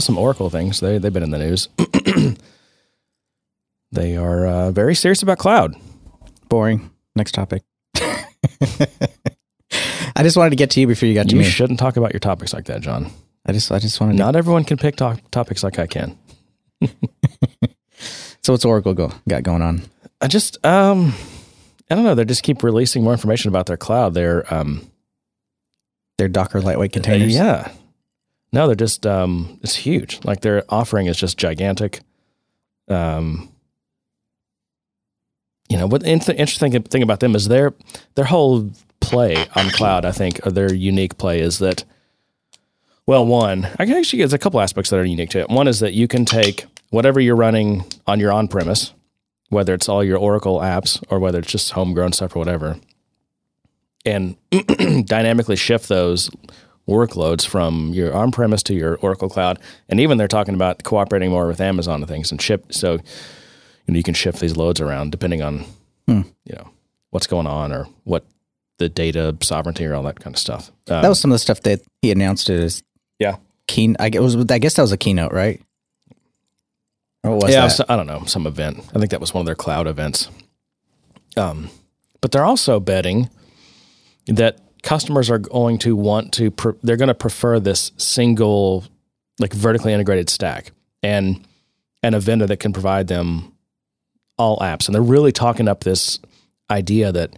saw some Oracle things. They they've been in the news. they are uh, very serious about cloud. Boring. Next topic. I just wanted to get to you before you got to You me. You shouldn't talk about your topics like that, John. I just I just wanted to. Not everyone can pick to- topics like I can. So what's Oracle go, got going on? I just um I don't know. They just keep releasing more information about their cloud. They're um Their Docker lightweight containers. yeah. No, they're just um it's huge. Like their offering is just gigantic. Um you know, what the interesting thing about them is their their whole play on cloud, I think, or their unique play is that well, one, I can actually there's a couple aspects that are unique to it. One is that you can take whatever you're running on your on premise, whether it's all your Oracle apps or whether it's just homegrown stuff or whatever, and dynamically shift those workloads from your on premise to your Oracle cloud. And even they're talking about cooperating more with Amazon and things and ship. So you know you can shift these loads around depending on Hmm. you know what's going on or what the data sovereignty or all that kind of stuff. Um, That was some of the stuff that he announced at his yeah. key. I guess, was, I guess that was a keynote, right? Or was yeah, that? I don't know, some event. I think that was one of their cloud events. Um, but they're also betting that customers are going to want to. Pre- they're going to prefer this single, like vertically integrated stack, and and a vendor that can provide them all apps. And they're really talking up this idea that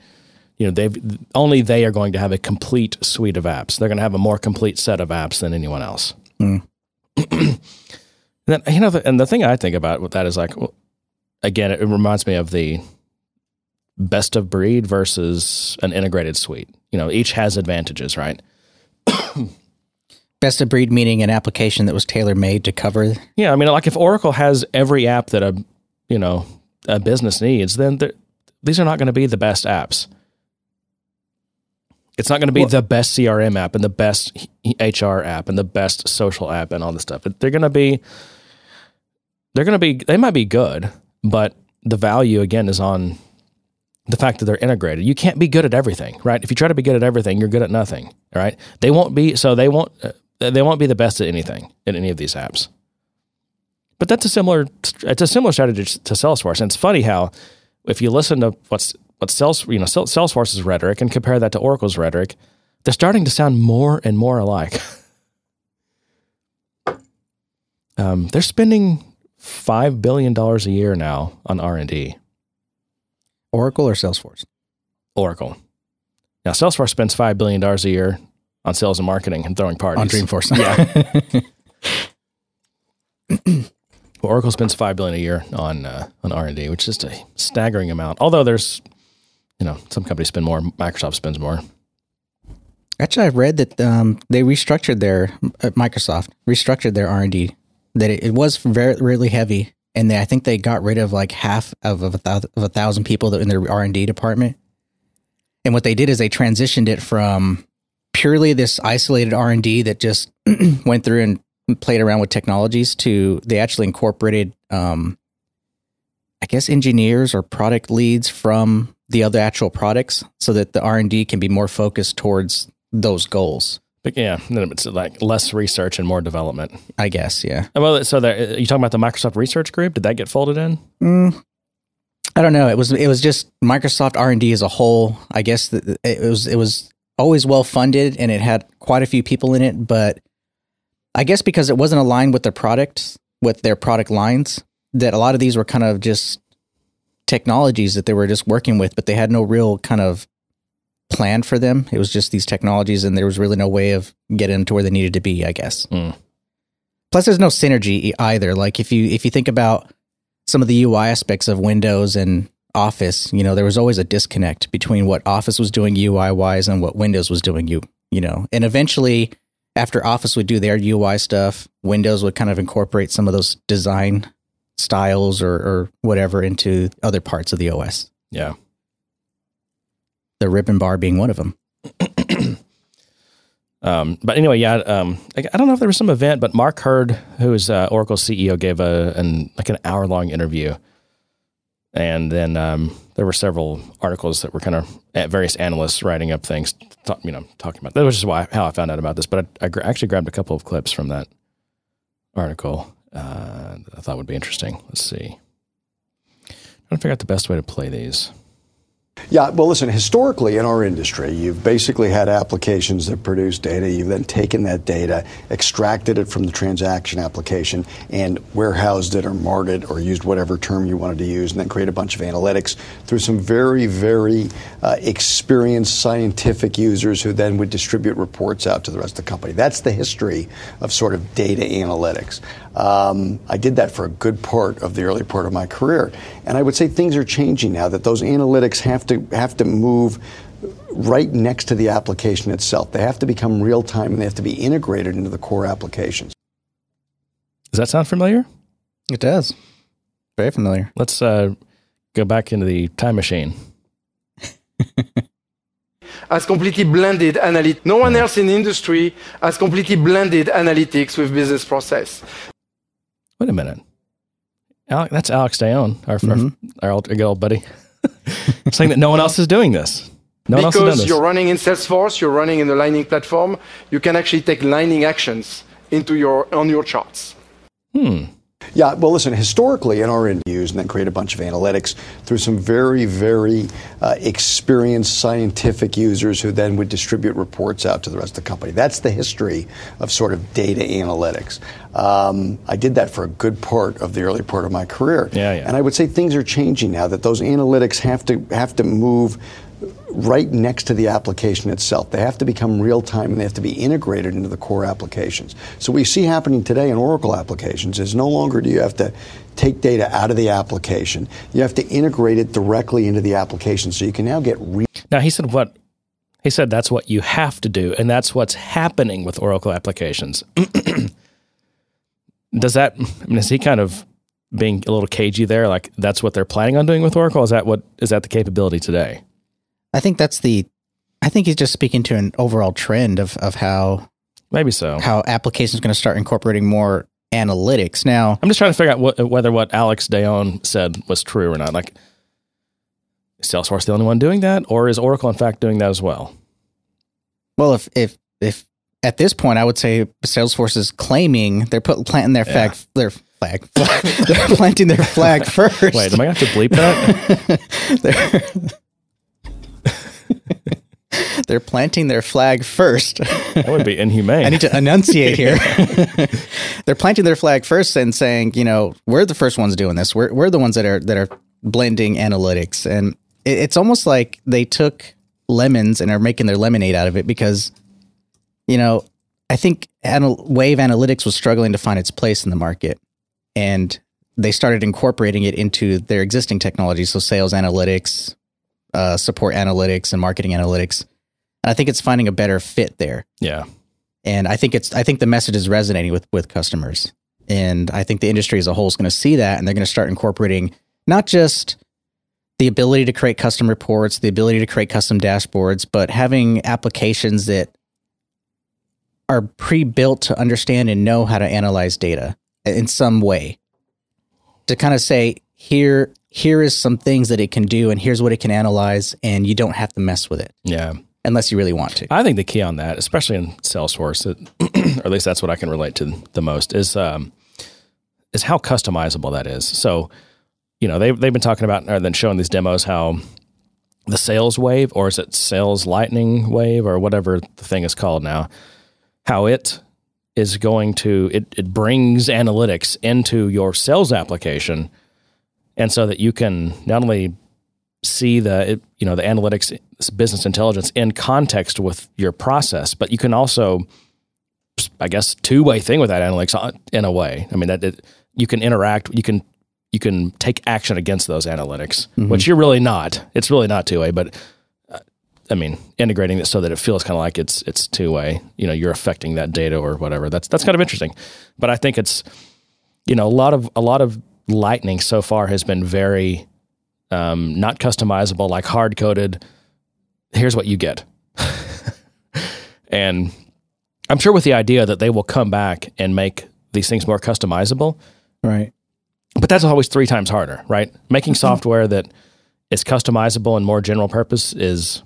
you know they've only they are going to have a complete suite of apps. They're going to have a more complete set of apps than anyone else. Mm. And then, you know, the, and the thing I think about with that is like, well, again, it, it reminds me of the best of breed versus an integrated suite. You know, each has advantages, right? Best of breed meaning an application that was tailor made to cover. Yeah, I mean, like if Oracle has every app that a you know a business needs, then these are not going to be the best apps. It's not going to be Well- the best CRM app and the best HR app and the best social app and all this stuff. They're going to be they're going to be they might be good, but the value again is on the fact that they're integrated. You can't be good at everything, right? If you try to be good at everything, you're good at nothing, right? They won't be so they won't uh, they won't be the best at anything in any of these apps. But that's a similar it's a similar strategy to Salesforce. And it's funny how if you listen to what's what Sales you know Salesforce's rhetoric and compare that to Oracle's rhetoric, they're starting to sound more and more alike. um, they're spending five billion dollars a year now on R and D. Oracle or Salesforce? Oracle. Now Salesforce spends five billion dollars a year on sales and marketing and throwing parties. On Dreamforce. Yeah. Well, Oracle spends 5 billion a year on uh, on R and D, which is a staggering amount. Although there's, you know, some companies spend more. Microsoft spends more. Actually, I've read that um, they restructured their uh, Microsoft restructured their R and D. That it, it was very really heavy, and they, I think they got rid of like half of, of a thousand of a thousand people in their R and D department. And what they did is they transitioned it from purely this isolated R and D that just went through and played around with technologies to they actually incorporated, um, I guess, engineers or product leads from the other actual products, so that the R and D can be more focused towards those goals. But yeah, then it's like less research and more development. I guess, yeah. Well, so there, you talking about the Microsoft Research Group? Did that get folded in? Mm, I don't know. It was it was just Microsoft R and D as a whole. I guess that it was it was always well funded and it had quite a few people in it, but I guess because it wasn't aligned with their products, with their product lines, that a lot of these were kind of just technologies that they were just working with, but they had no real kind of plan for them. It was just these technologies, and there was really no way of getting to where they needed to be. I guess. Mm. Plus, there's no synergy either. Like if you if you think about some of the UI aspects of Windows and Office, you know, there was always a disconnect between what Office was doing UI wise and what Windows was doing. You you know, and eventually, after Office would do their UI stuff, Windows would kind of incorporate some of those design styles or, or whatever into other parts of the OS. Yeah. The ribbon bar being one of them. Um, but anyway, yeah. Um, I, I don't know if there was some event, but Mark Hurd, who is uh, Oracle's CEO, gave a an like an hour long interview, and then um, there were several articles that were kind of at various analysts writing up things, you know, talking about that. Was just why how I found out about this. But I, I gra- actually grabbed a couple of clips from that article uh, I thought would be interesting. Let's see. I'm trying to figure out the best way to play these. Yeah, well, listen, historically in our industry, you've basically had applications that produce data. You've then taken that data, extracted it from the transaction application, and warehoused it or marked it or used whatever term you wanted to use, and then create a bunch of analytics through some very, very uh, experienced scientific users who then would distribute reports out to the rest of the company. That's the history of sort of data analytics. Um, I did that for a good part of the early part of my career, and I would say things are changing now. That those analytics have to have to move right next to the application itself. They have to become real time, and they have to be integrated into the core applications. Does that sound familiar? It does. Very familiar. Let's uh, go back into the time machine. has completely blended analytics. No one else in the industry has completely blended analytics with business process. Wait a minute. Alex, that's Alex Dayon, our, mm-hmm. our, our, old, good old buddy, saying that no one else is doing this. No because you're running in Salesforce, you're running in the Lightning platform, you can actually take Lightning actions into your on your charts. Hmm. Yeah, well, listen, historically in our interviews, and then create a bunch of analytics through some very, very uh, experienced scientific users who then would distribute reports out to the rest of the company. That's the history of sort of data analytics. Um, I did that for a good part of the early part of my career. Yeah, yeah. And I would say things are changing now that those analytics have to have to move right next to the application itself. They have to become real time and they have to be integrated into the core applications. So what see happening today in Oracle applications is no longer do you have to take data out of the application. You have to integrate it directly into the application so you can now get real. Now he said what he said that's what you have to do and that's what's happening with Oracle applications. Does that I mean is he kind of being a little cagey there like that's what they're planning on doing with Oracle is that what is that the capability today? I think that's the. I think he's just speaking to an overall trend of of how maybe so how applications going to start incorporating more analytics. Now, I'm just trying to figure out what, whether what Alex Dayon said was true or not. Like, is Salesforce the only one doing that, or is Oracle in fact doing that as well? Well, if if if at this point, I would say Salesforce is claiming they're put, planting their flag yeah. their flag, flag they're planting their flag first. Wait, am I going to have to bleep that? They're planting their flag first. that would be inhumane. I need to enunciate here. They're planting their flag first and saying, you know, we're the first ones doing this. We're we're the ones that are that are blending analytics, and it, it's almost like they took lemons and are making their lemonade out of it because, you know, I think Anal- Wave Analytics was struggling to find its place in the market, and they started incorporating it into their existing technology. So sales analytics, uh, support analytics and marketing analytics. And I think it's finding a better fit there. Yeah. And I think it's I think the message is resonating with with customers. And I think the industry as a whole is going to see that and they're going to start incorporating not just the ability to create custom reports, the ability to create custom dashboards, but having applications that are pre-built to understand and know how to analyze data in some way. To kind of say, here here is some things that it can do and here's what it can analyze and you don't have to mess with it. Yeah. Unless you really want to. I think the key on that, especially in Salesforce, it, or at least that's what I can relate to the most, is um, is how customizable that is. So, you know, they've they've been talking about or then showing these demos how the sales wave, or is it sales lightning wave, or whatever the thing is called now, how it is going to it, it brings analytics into your sales application and so that you can not only see the you know the analytics business intelligence in context with your process but you can also i guess two-way thing with that analytics uh, in a way. I mean that it, you can interact you can you can take action against those analytics mm-hmm. which you're really not. It's really not two-way but uh, i mean integrating it so that it feels kind of like it's it's two-way you know you're affecting that data or whatever. That's that's kind of interesting. But i think it's you know a lot of a lot of Lightning so far has been very um, not customizable, like hard coded. Here's what you get. and I'm sure with the idea that they will come back and make these things more customizable. Right. But that's always three times harder, right? Making software that is customizable and more general purpose is,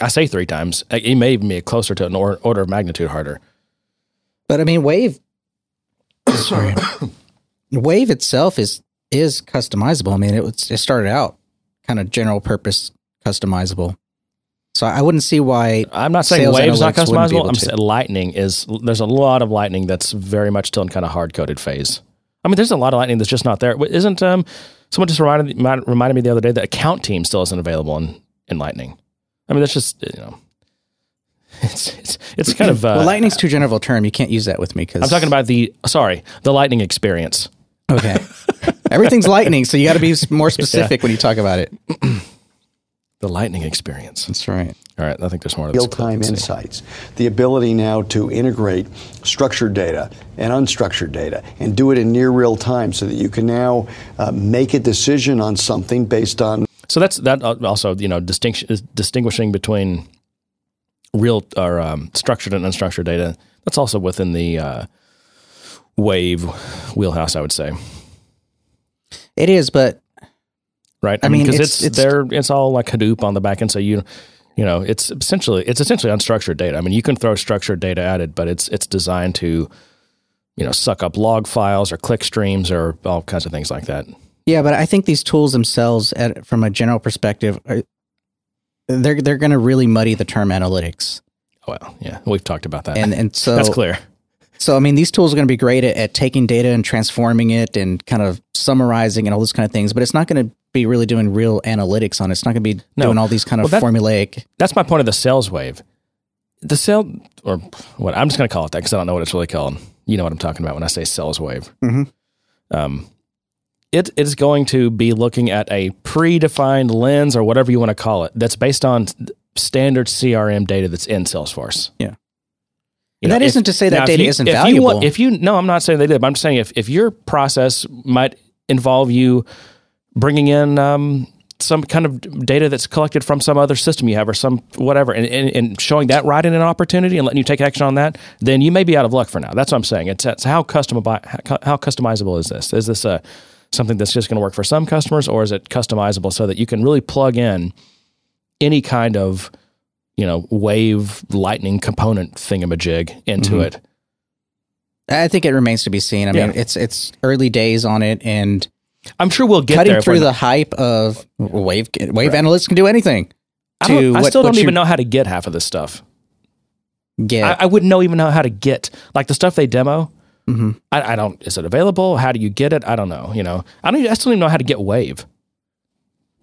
I say three times. It may even be closer to an order of magnitude harder. But I mean, Wave sorry. Wave itself is is customizable. I mean, it was it started out kind of general purpose customizable. So I wouldn't see why. I'm not saying Wave's not customizable. I'm to. saying Lightning is. There's a lot of Lightning that's very much still in kind of hard coded phase. I mean, there's a lot of Lightning that's just not there. Isn't um someone just reminded reminded me the other day that account team still isn't available in in Lightning. I mean, that's just you know, it's it's it's kind of. Uh, well, lightning's too general a term. You can't use that with me because I'm talking about the sorry the Lightning experience. Okay, everything's lightning, so you got to be more specific when you talk about it. The Lightning experience. That's right. All right, I think there's more of this. real time insights, the ability now to integrate structured data and unstructured data and do it in near real time so that you can now uh, make a decision on something based on So that's that uh, also you know distinction distinguishing between real or um, structured and unstructured data. That's also within the uh, wave wheelhouse, I would say. It is, but Right? I mean, because it's- it's, it's- there. It's all like Hadoop on the back end, so you you know it's essentially it's essentially unstructured data. I mean, you can throw structured data at it, but it's it's designed to you know suck up log files or click streams or all kinds of things like that. yeah, but I think these tools themselves, at, from a general perspective, are, they're they're going to really muddy the term analytics, Well, yeah, we've talked about that. and and so that's clear. So, I mean, these tools are going to be great at, at taking data and transforming it and kind of summarizing and all those kind of things, but it's not going to be really doing real analytics on it. It's not going to be No. doing all these kind of that- formulaic. that's my point of the sales wave. The sale, or what I'm just going to call it that because I don't know what it's really called. You know what I'm talking about when I say sales wave. Mhm. Um, it it is going to be looking at a predefined lens or whatever you want to call it that's based on standard CRM data that's in Salesforce. Yeah. You And that isn't to say that data you- isn't if You valuable. want, if you no, I'm not saying they did, but I'm just saying if if your process might involve you bringing in um, some kind of data that's collected from some other system you have or some whatever, and, and, and showing that right in an opportunity and letting you take action on that, then you may be out of luck for now. That's what I'm saying. It's, it's how customizable how customizable is this? Is this a something that's just going to work for some customers, or is it customizable so that you can really plug in any kind of you know wave lightning component thingamajig into Mhm. it? I think it remains to be seen. I mean, it's it's early days on it, and I'm sure we'll get cutting there. through the not- hype of wave wave analysts can do anything. I, don't, to I what- still don't you even know how to get half of this stuff. Get I, I wouldn't know even know how to get like the stuff they demo. Mhm. I, I don't. Is it available? How do you get it? I don't know. You know, I don't. I still don't even know how to get Wave.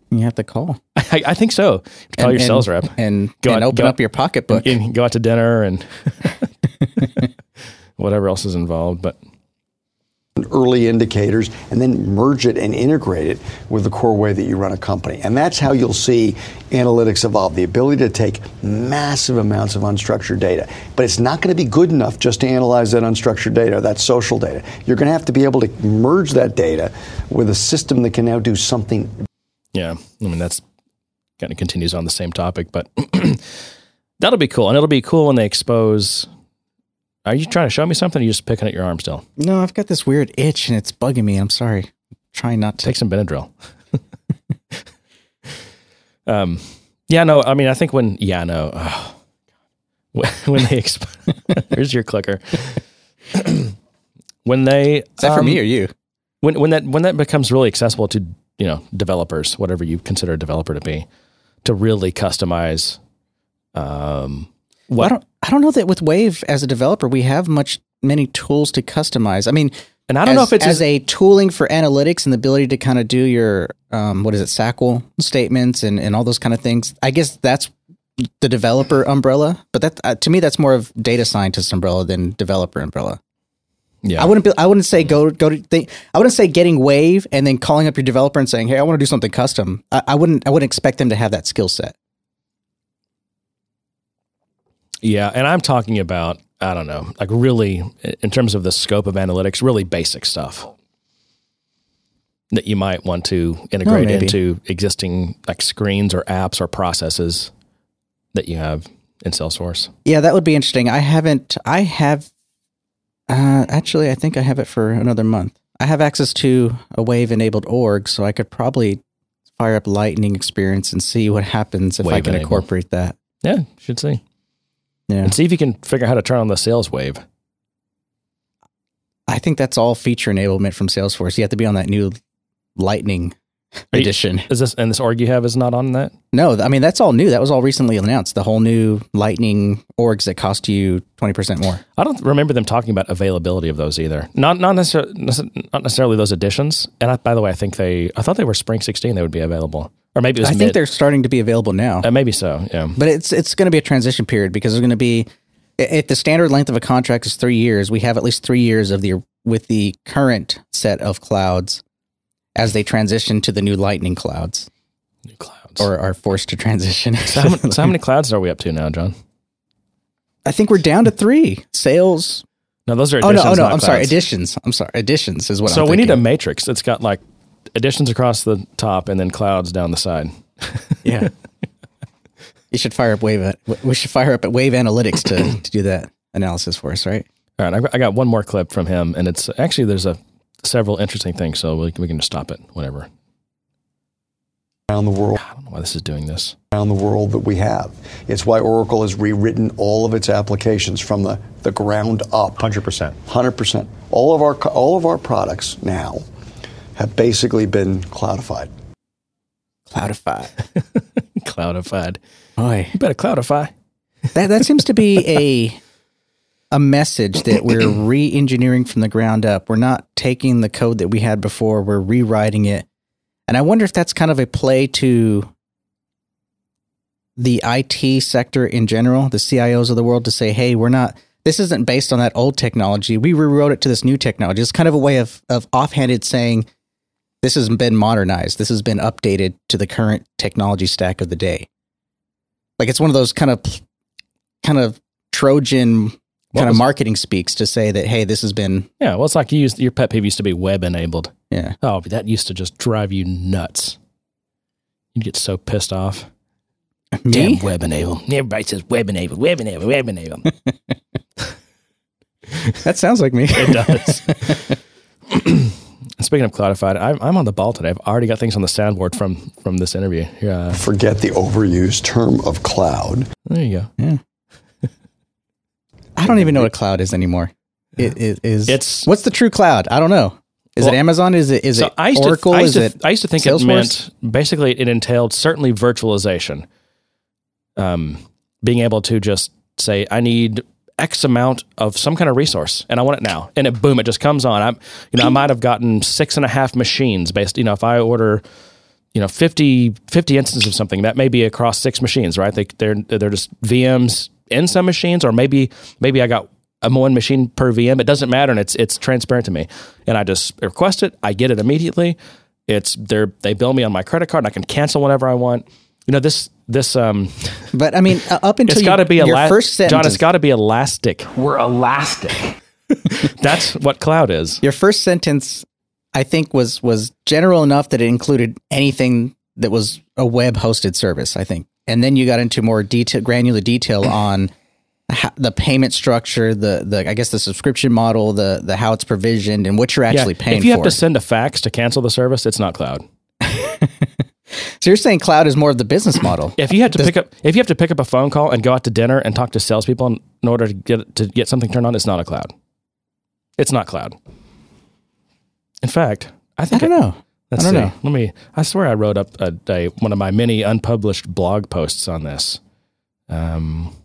You have to call I, I think so. Call And- your and- sales rep. and Go and out- open go- up your pocketbook. and go out to dinner and whatever else is involved. But early indicators and then merge it and integrate it with the core way that you run a company. And that's how you'll see analytics evolve the ability to take massive amounts of unstructured data. But it's not going to be good enough just to analyze that unstructured data, that social data. You're going to have to be able to merge that data with a system that can now do something yeah, I mean that's kind of continues on the same topic. But that'll be cool, and it'll be cool when they expose. Are you trying to show me something? Or are you just picking at your arm still? no, I've got this weird itch, and it's bugging me. I'm sorry. trying not to. Take some Benadryl. um, yeah, no, I mean, I think when, yeah, no, oh, when, when they, exp- here's your clicker. when they, Is that for um, me or you? when, when that, when that becomes really accessible to, you know, developers, whatever you consider a developer to be, to really customize, um, Well, what, I don't. I don't know that with Wave as a developer we have much many tools to customize. I mean, and I don't as, know if it's as a tooling for analytics and the ability to kind of do your um, what is it SAQL statements and and all those kind of things. I guess that's the developer umbrella, but that uh, to me that's more of data scientist umbrella than developer umbrella. Yeah, I wouldn't be, I wouldn't say go go to think, I wouldn't say getting Wave and then calling up your developer and saying, "Hey, I want to do something custom." I, I wouldn't I wouldn't expect them to have that skill set. Yeah, and I'm talking about I don't know, like really in terms of the scope of analytics, really basic stuff that you might want to integrate maybe. into existing like screens or apps or processes that you have in Salesforce. Yeah, that would be interesting. I haven't. I have. Uh, actually, I think I have it for another month. I have access to a Wave enabled org, so I could probably fire up Lightning Experience and see what happens if I can enabled. incorporate that. Yeah, should see. Yeah, And see if you can figure out how to turn on the sales wave. I think that's all feature enablement from Salesforce. You have to be on that new Lightning Are you- edition. Is this and this org you have is not on that? No, I mean that's all new. That was all recently announced. The whole new Lightning orgs that cost you twenty percent more. I don't remember them talking about availability of those either. Not not necessarily not necessarily those additions. And I, by the way, I think they I thought they were spring sixteen. They would be available, or maybe it was I mid. think they're starting to be available now. uh, maybe so. Yeah. But it's it's going to be a transition period because there's going to be if the standard length of a contract is three years, we have at least three years of the with the current set of clouds as they transition to the new Lightning clouds New clouds. or are forced to transition. so, how many, so how many clouds are we up to now, John? I think we're down to three sales. No, those are Oh no, oh no, not I'm sorry, additions. I'm sorry, additions is what. So I'm we need a matrix that's got like additions across the top and then clouds down the side. yeah. you should fire up Wave. Uh, we should fire up at Wave Analytics to to do that analysis for us, right? All right, I got one more clip from him, and it's actually there's a several interesting things, so we can, we can just stop it. Whatever. around the world. I don't know why this is doing this. around the world that we have. It's why Oracle has rewritten all of its applications from the, the ground up. 100%. 100%. All of our all of our products now have basically been cloudified. Cloudified. Cloudified. Boy, You better cloudify. that that seems to be a a message that we're re-engineering from the ground up. We're not taking the code that we had before, we're rewriting it. And I wonder if that's kind of a play to the IT sector in general, the CIOs of the world to say, "Hey, we're not this isn't based on that old technology. We rewrote it to this new technology." It's kind of a way of of offhanded saying this has been modernized. This has been updated to the current technology stack of the day. Like it's one of those kind of kind of Trojan kind of was- marketing speaks to say that hey, this has been Yeah, well, it's like you used your pet peeve used to be web enabled. yeah. Oh, that used to just drive you nuts. You'd get so pissed off. Me? Damn web enabled. Everybody says web enabled, web enabled, web enabled. That sounds like me. It does. Speaking of cloudified, I'm, I'm on the ball today. I've already got things on the soundboard from from this interview. Yeah, Forget the overused term of cloud. there you go. I don't even know what a cloud is anymore. It, it is It's- what's the true cloud? I don't know. Is Well, it Amazon? Is it is So it I used Oracle? To, I used is to, it I used to think Salesforce? it meant basically it entailed certainly virtualization. Um, being able to just say, I need X amount of some kind of resource and I want it now. And it boom, it just comes on. I'm you know, I might have gotten six and a half machines based, you know, if I order you know 50, 50 instances of something that may be across six machines right they, they're they're just vms in some machines or maybe maybe i got a one machine per vm it doesn't matter and it's it's transparent to me. And i just request it. I get it immediately. It's they're they bill me on my credit card and i can cancel whenever i want. You know this this um But I mean, uh, up until it's you- got to be your elastic first sentence. john it's got to be elastic. We're elastic. that's what cloud is. Your first sentence, I think, was was general enough that it included anything that was a web hosted service. I think, and then you got into more detail, granular detail on how, the payment structure, the the I guess the subscription model, the the how it's provisioned, and what you're actually paying for. if you have to send a fax to cancel the service it's not cloud so you're saying cloud is more of the business model. If you have to pick up, if you have to pick up a phone call and go out to dinner and talk to salespeople in, in order to get to get something turned on, it's not a cloud. It's not cloud. In fact, I think I don't know. Let's I don't see. know. Let me. I swear I wrote up a, a one of my many unpublished blog posts on this. Um,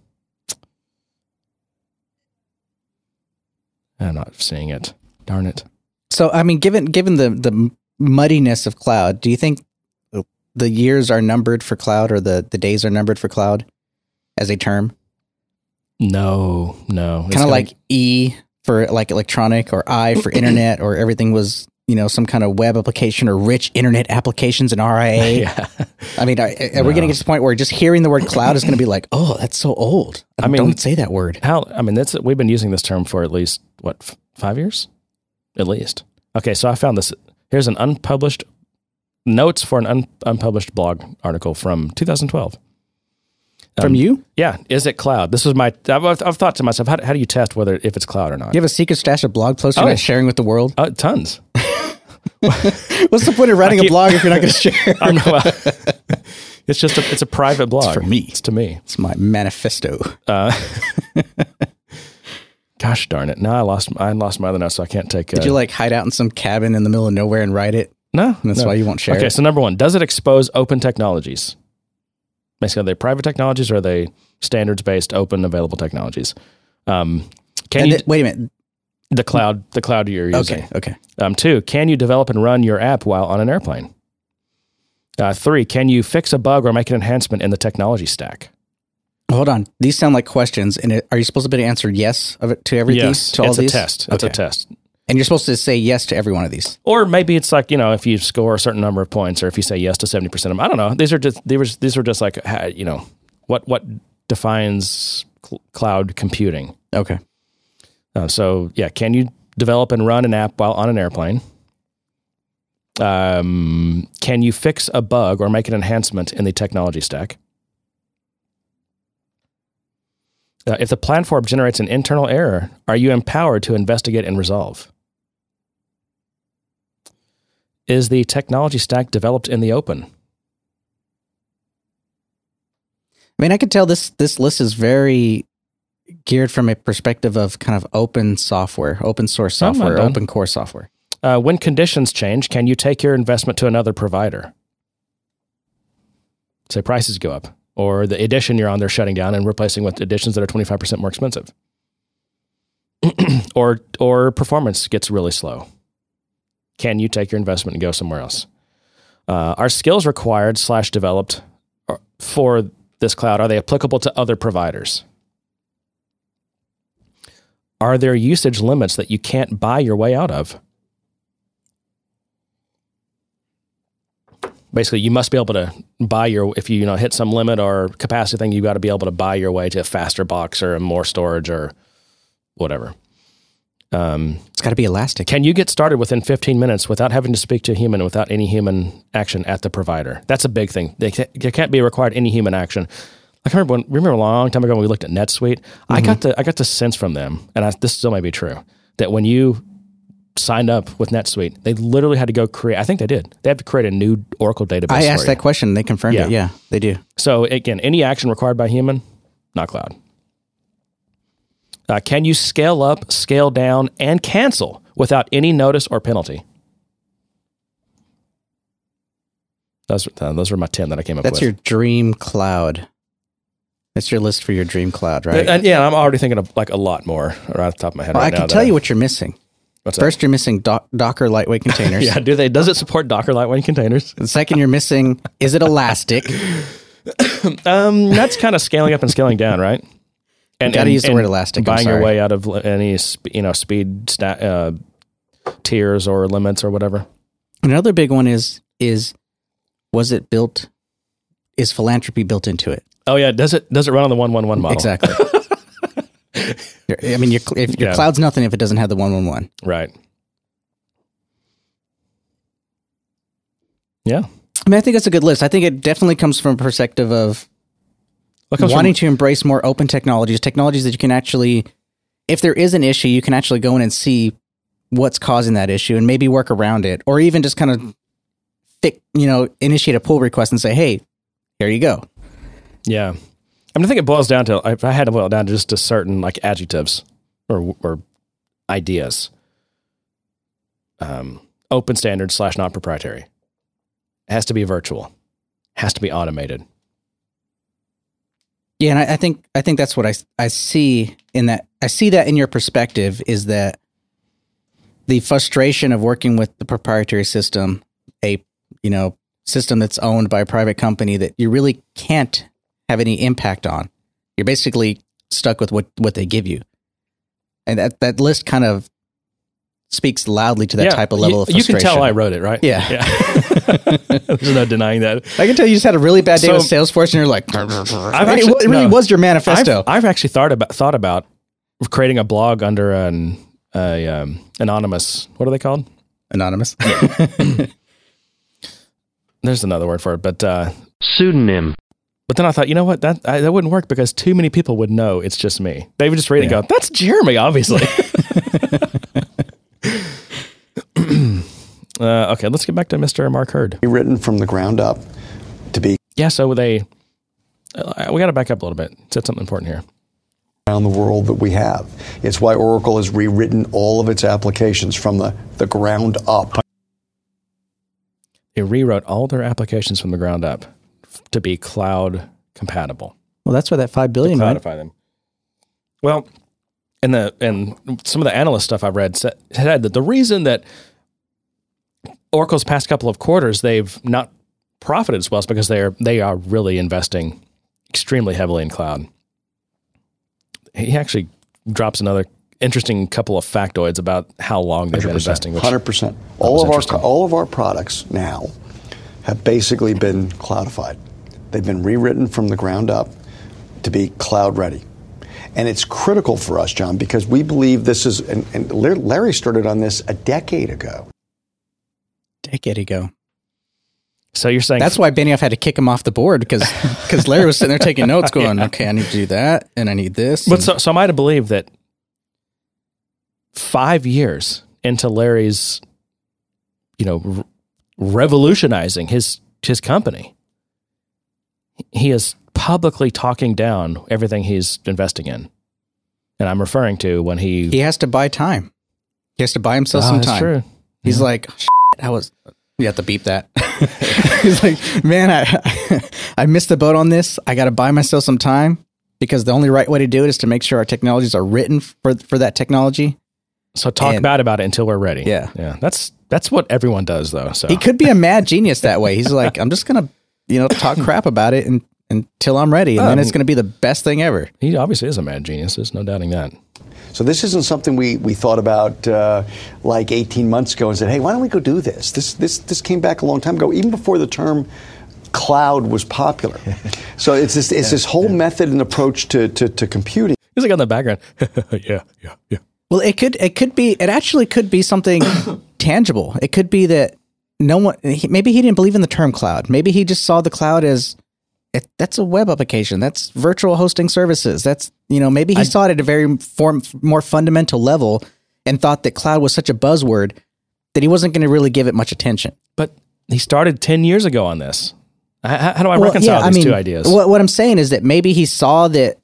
I'm not seeing it. Darn it. So I mean, given given the the muddiness of cloud, do you think the years are numbered for cloud, or the the days are numbered for cloud as a term? No, no. Kind of like E for like electronic, or I for internet, or everything was you know some kind of web application or rich internet applications and RIA. yeah. I mean, are, are we going to get to the point where just hearing the word cloud is going to be like, oh, that's so old? I, I mean- don't say that word. How? I mean, that's we've been using this term for at least what f- five years, at least. Okay, so I found this. Here's an unpublished notes for an un, unpublished blog article from 2012. From Um, you, Yeah, is it cloud? This was my. I've, I've thought to myself, how, how do you test whether if it's cloud or not? you have a secret stash of blog posts you're Oh. not sharing with the world. Uh, tons. What's the point of writing a blog if you're not going to share? I'm not, it's just a it's a private blog. for me. It's to me. It's my manifesto. Uh, Gosh darn it! Now I lost I lost my other note, so I can't take. Did uh, you like hide out in some cabin in the middle of nowhere and write it? No, That's no. why you won't share Okay, it. so number one, does it expose open technologies? Basically, are they private technologies or are they standards based, open, available technologies? Um, can And you th- wait a minute. The cloud the cloud you're using? Okay. Okay. Um, two, can you develop and run your app while on an airplane? Uh, three, can you fix a bug or make an enhancement in the technology stack? Hold on. These sound like questions. And it, are you supposed to be able to answer yes of it, to every yes. To all it's a these? test. It's a Okay. test. And you're supposed to say yes to every one of these. Or maybe it's like you know if you score a certain number of points, or if you say yes to seventy percent of them. I don't know. These are just these were these are just like you know what what defines cl- cloud computing. Okay. Uh, so yeah, can you develop and run an app while on an airplane? Um, can you fix a bug or make an enhancement in the technology stack? Uh, if the platform generates an internal error, are you empowered to investigate and resolve? Is the technology stack developed in the open? I mean, I could tell this this list is very geared from a perspective of kind of open software, open source software, done. open core software. Uh, when conditions change, can you take your investment to another provider? Say prices go up, or the edition you're on they're shutting down and replacing with editions that are 25% more expensive, or or performance gets really slow. Can you take your investment and go somewhere else? Uh, are skills required slash developed uh, for this cloud? Are they applicable to other providers? Are there usage limits that you can't buy your way out of? basically you must be able to buy your if you you know hit some limit or capacity thing you got to be able to buy your way to a faster box or more storage or whatever um, It's got to be elastic. can you get started within 15 minutes without having to speak to a human without any human action at the provider that's a big thing they can't, there can't be required any human action I remember when, remember a long time ago when we looked at NetSuite. I got the I got the sense from them, and I, this still may be true, that when you signed up with NetSuite, they literally had to go create. I think they did. They had to create a new Oracle database. I for asked that question. They confirmed Yeah. it. Yeah, they do. So again, any action required by human, not cloud. Uh, can you scale up, scale down, and cancel without any notice or penalty? Those, uh, those were my 10 that I came up That's with. your dream cloud. That's your list for your dream cloud, right? And, and yeah, I'm already thinking of like a lot more right off the top of my head well, right I can that tell you what you're missing. What's that? First, you're missing doc- Docker lightweight containers. Yeah, do they? Does it support Docker lightweight containers? Second, you're missing is it elastic? Um, that's kind of scaling up and scaling down, right? And Gotta use the word elastic, Buying your way out of any you know speed sta- uh, tiers or limits or whatever. Another big one is is was it built? Is philanthropy built into it? Oh yeah, does it does it run on the one one one model? Exactly. I mean, your, if your Yeah. cloud's nothing if it doesn't have the one one one. Right. Yeah. I mean, I think that's a good list. I think it definitely comes from a perspective of wanting from, to embrace more open technologies, technologies that you can actually, if there is an issue, you can actually go in and see what's causing that issue and maybe work around it, or even just kind of, thick, you know, initiate a pull request and say, "Hey, here you go." Yeah. I mean, I think it boils down to if I had to boil it down to just to certain like adjectives or or ideas. Um, open standard slash non proprietary. It has to be virtual. Has to be automated. Yeah, and I, I think I think that's what I I see in that. I see that in your perspective is that the frustration of working with the proprietary system, a you know system that's owned by a private company that you really can't have any impact on. You're basically stuck with what what they give you, and that that list kind of speaks loudly to that type of level you, of you frustration. can tell I wrote it, right? Yeah. yeah. There's no denying that. I can tell you just had a really bad day So- with Salesforce, and you're like, I've actually- it, it really no. was your manifesto. I've, I've actually thought about thought about creating a blog under an a um, anonymous. What are they called? Anonymous. There's another word for it, but uh, Pseudonym. But then I thought, you know what, that I, that wouldn't work because too many people would know it's just me. They would just read it Yeah. and go, "That's Jeremy," obviously. uh, okay, let's get back to Mr. Mark Hurd. written from the ground up to be Yeah, so they, uh, we got to back up a little bit. Said something important here. around the world that we have. It's why Oracle has rewritten all of its applications from the, the ground up. They rewrote all their applications from the ground up to be cloud compatible. Well, that's why that five billion went. Cloudify them. Well, and the and some of the analyst stuff I've read said, said that the reason that Oracle's past couple of quarters they've not profited as well is because they are they are really investing extremely heavily in cloud. He actually drops another interesting couple of factoids about how long they've been investing. Hundred percent. All of our all of our products now have basically been cloudified. They've been rewritten from the ground up to be cloud ready. And it's critical for us, John, because we believe this is, and, and Larry started on this a decade ago. Decade ago. so you're saying That's why Benioff had to kick him off the board because because Larry was sitting there taking notes, going, "Okay, I need to do that, and I need this." But so, so am I to believe that five years into Larry's, you know, r- revolutionizing his his company, he is publicly talking down everything he's investing in, and I'm referring to when he. he has to buy time. He has to buy himself Oh, some that's time. true. He's like, "Shit, I was. You have to beep that. He's like, man, I I missed the boat on this. I got to buy myself some time because the only right way to do it is to make sure our technologies are written for for that technology. So talk And- bad about it until we're ready. Yeah. yeah. That's that's what everyone does, though. So He could be a mad genius that way. He's like, I'm just gonna, you know, talk crap about it and, until I'm ready, and then it's gonna be the best thing ever. he obviously is a mad genius. There's no doubting that. So this isn't something we, we thought about uh, like 18 months ago and said, hey, why don't we go do this? This, this? this came back a long time ago, even before the term cloud was popular. so it's this, it's this whole method and approach to, to, to computing. He's like on the background. yeah, yeah, yeah. Well, it could, it could be, it actually could be something tangible. It could be that no one, he, maybe he didn't believe in the term cloud. Maybe he just saw the cloud as it, that's a web application. That's virtual hosting services. That's you know maybe he saw it at a very form, more fundamental level and thought that cloud was such a buzzword that he wasn't going to really give it much attention. But he started ten years ago on this. How, how do I reconcile these two ideas? What, what I'm saying is that maybe he saw that,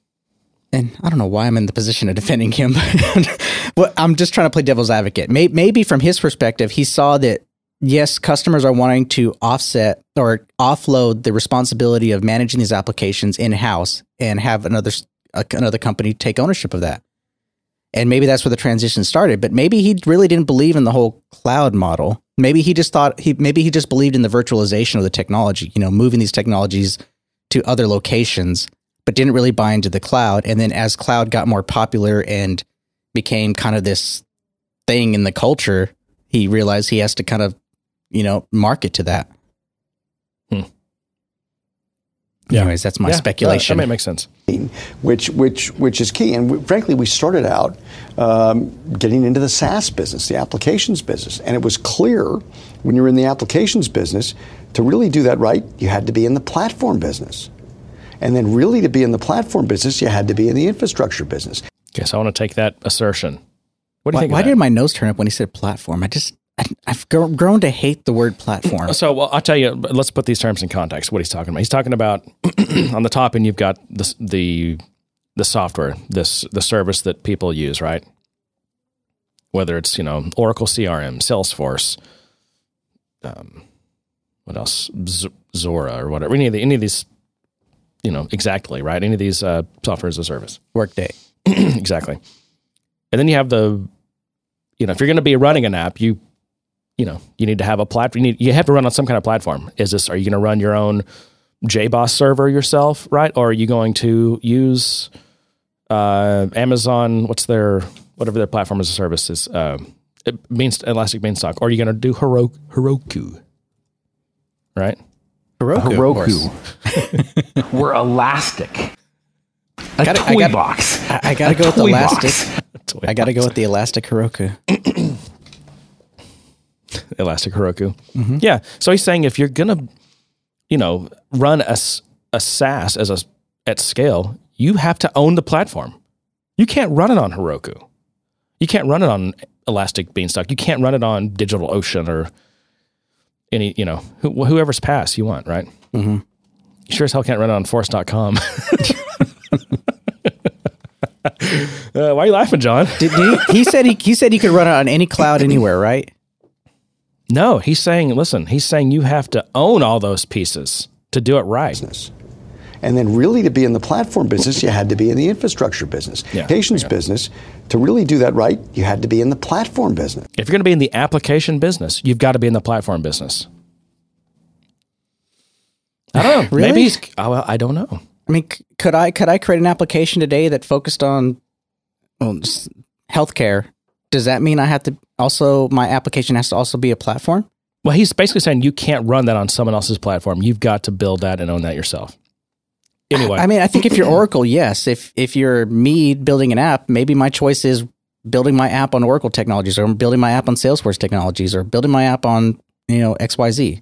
and I don't know why I'm in the position of defending him, but I'm just trying to play devil's advocate. Maybe from his perspective, he saw that yes, customers are wanting to offset or offload the responsibility of managing these applications in house and have another another company take ownership of that. And maybe that's where the transition started. But maybe he really didn't believe in the whole cloud model. Maybe he just thought he maybe he just believed in the virtualization of the technology. You know, moving these technologies to other locations, but didn't really buy into the cloud. And then as cloud got more popular and became kind of this thing in the culture, he realized he has to kind of, you know, market to that. Hmm. Yeah. Anyways, that's my Yeah, speculation. That, that makes sense. which which which is key. And we, frankly, we started out um, getting into the SaaS business, the applications business, and it was clear when you were in the applications business to really do that right, you had to be in the platform business, and then really to be in the platform business, you had to be in the infrastructure business. Okay, so I want to take that assertion. What do you why think? of why that? did my nose turn up when he said platform? I just, I, I've grown to hate the word platform. So, well, I'll tell you. Let's put these terms in context. What he's talking about. He's talking about on the top, and you've got the the the software, this the service that people use, right? Whether it's you know Oracle CRM, Salesforce, um, what else, Z- Zuora or whatever. Any of the, any of these, you know, exactly right. Any of these uh, software as a service. Workday. exactly. And then you have the, you know, if you're going to be running an app, you, you know, you need to have a platform. You need, you have to run on some kind of platform. Is this? Are you going to run your own JBoss server yourself, right? Or are you going to use uh, Amazon? What's their whatever their platform as a service is? Uh, it means Elastic Beanstalk. Or are you going to do Hero, Heroku? Right. Heroku. of course. We're elastic. A Gotta- I toy gotta- box. I, I gotta go with toy elastic. I gotta go with the elastic Heroku. Elastic Heroku. Mm-hmm. Yeah. So he's saying if you're gonna, you know, run a, a SaaS as a at scale, you have to own the platform. You can't run it on Heroku. You can't run it on Elastic Beanstalk. You can't run it on DigitalOcean or any, you know, who, whoever's PaaS you want, right? Mm-hmm. You sure as hell can't run it on Force.com. Uh, why are you laughing, John? Did, did he, he said he, he said he could run it on any cloud anywhere, right? No, he's saying, listen, he's saying you have to own all those pieces to do it right. business. And then, really, to be in the platform business, you had to be in the infrastructure business. Yeah, Patient's yeah. business, to really do that right, you had to be in the platform business. If you're going to be in the application business, you've got to be in the platform business. I don't know. Really? Maybe he's, oh, well, I don't know. I mean, could I could I create an application today that focused on well, just healthcare? Does that mean I have to also my application has to also be a platform? Well, he's basically saying you can't run that on someone else's platform. You've got to build that and own that yourself. Anyway, I mean, I think if you're Oracle, yes. If if you're me building an app, maybe my choice is building my app on Oracle technologies, or building my app on Salesforce technologies, or building my app on you know X Y Z.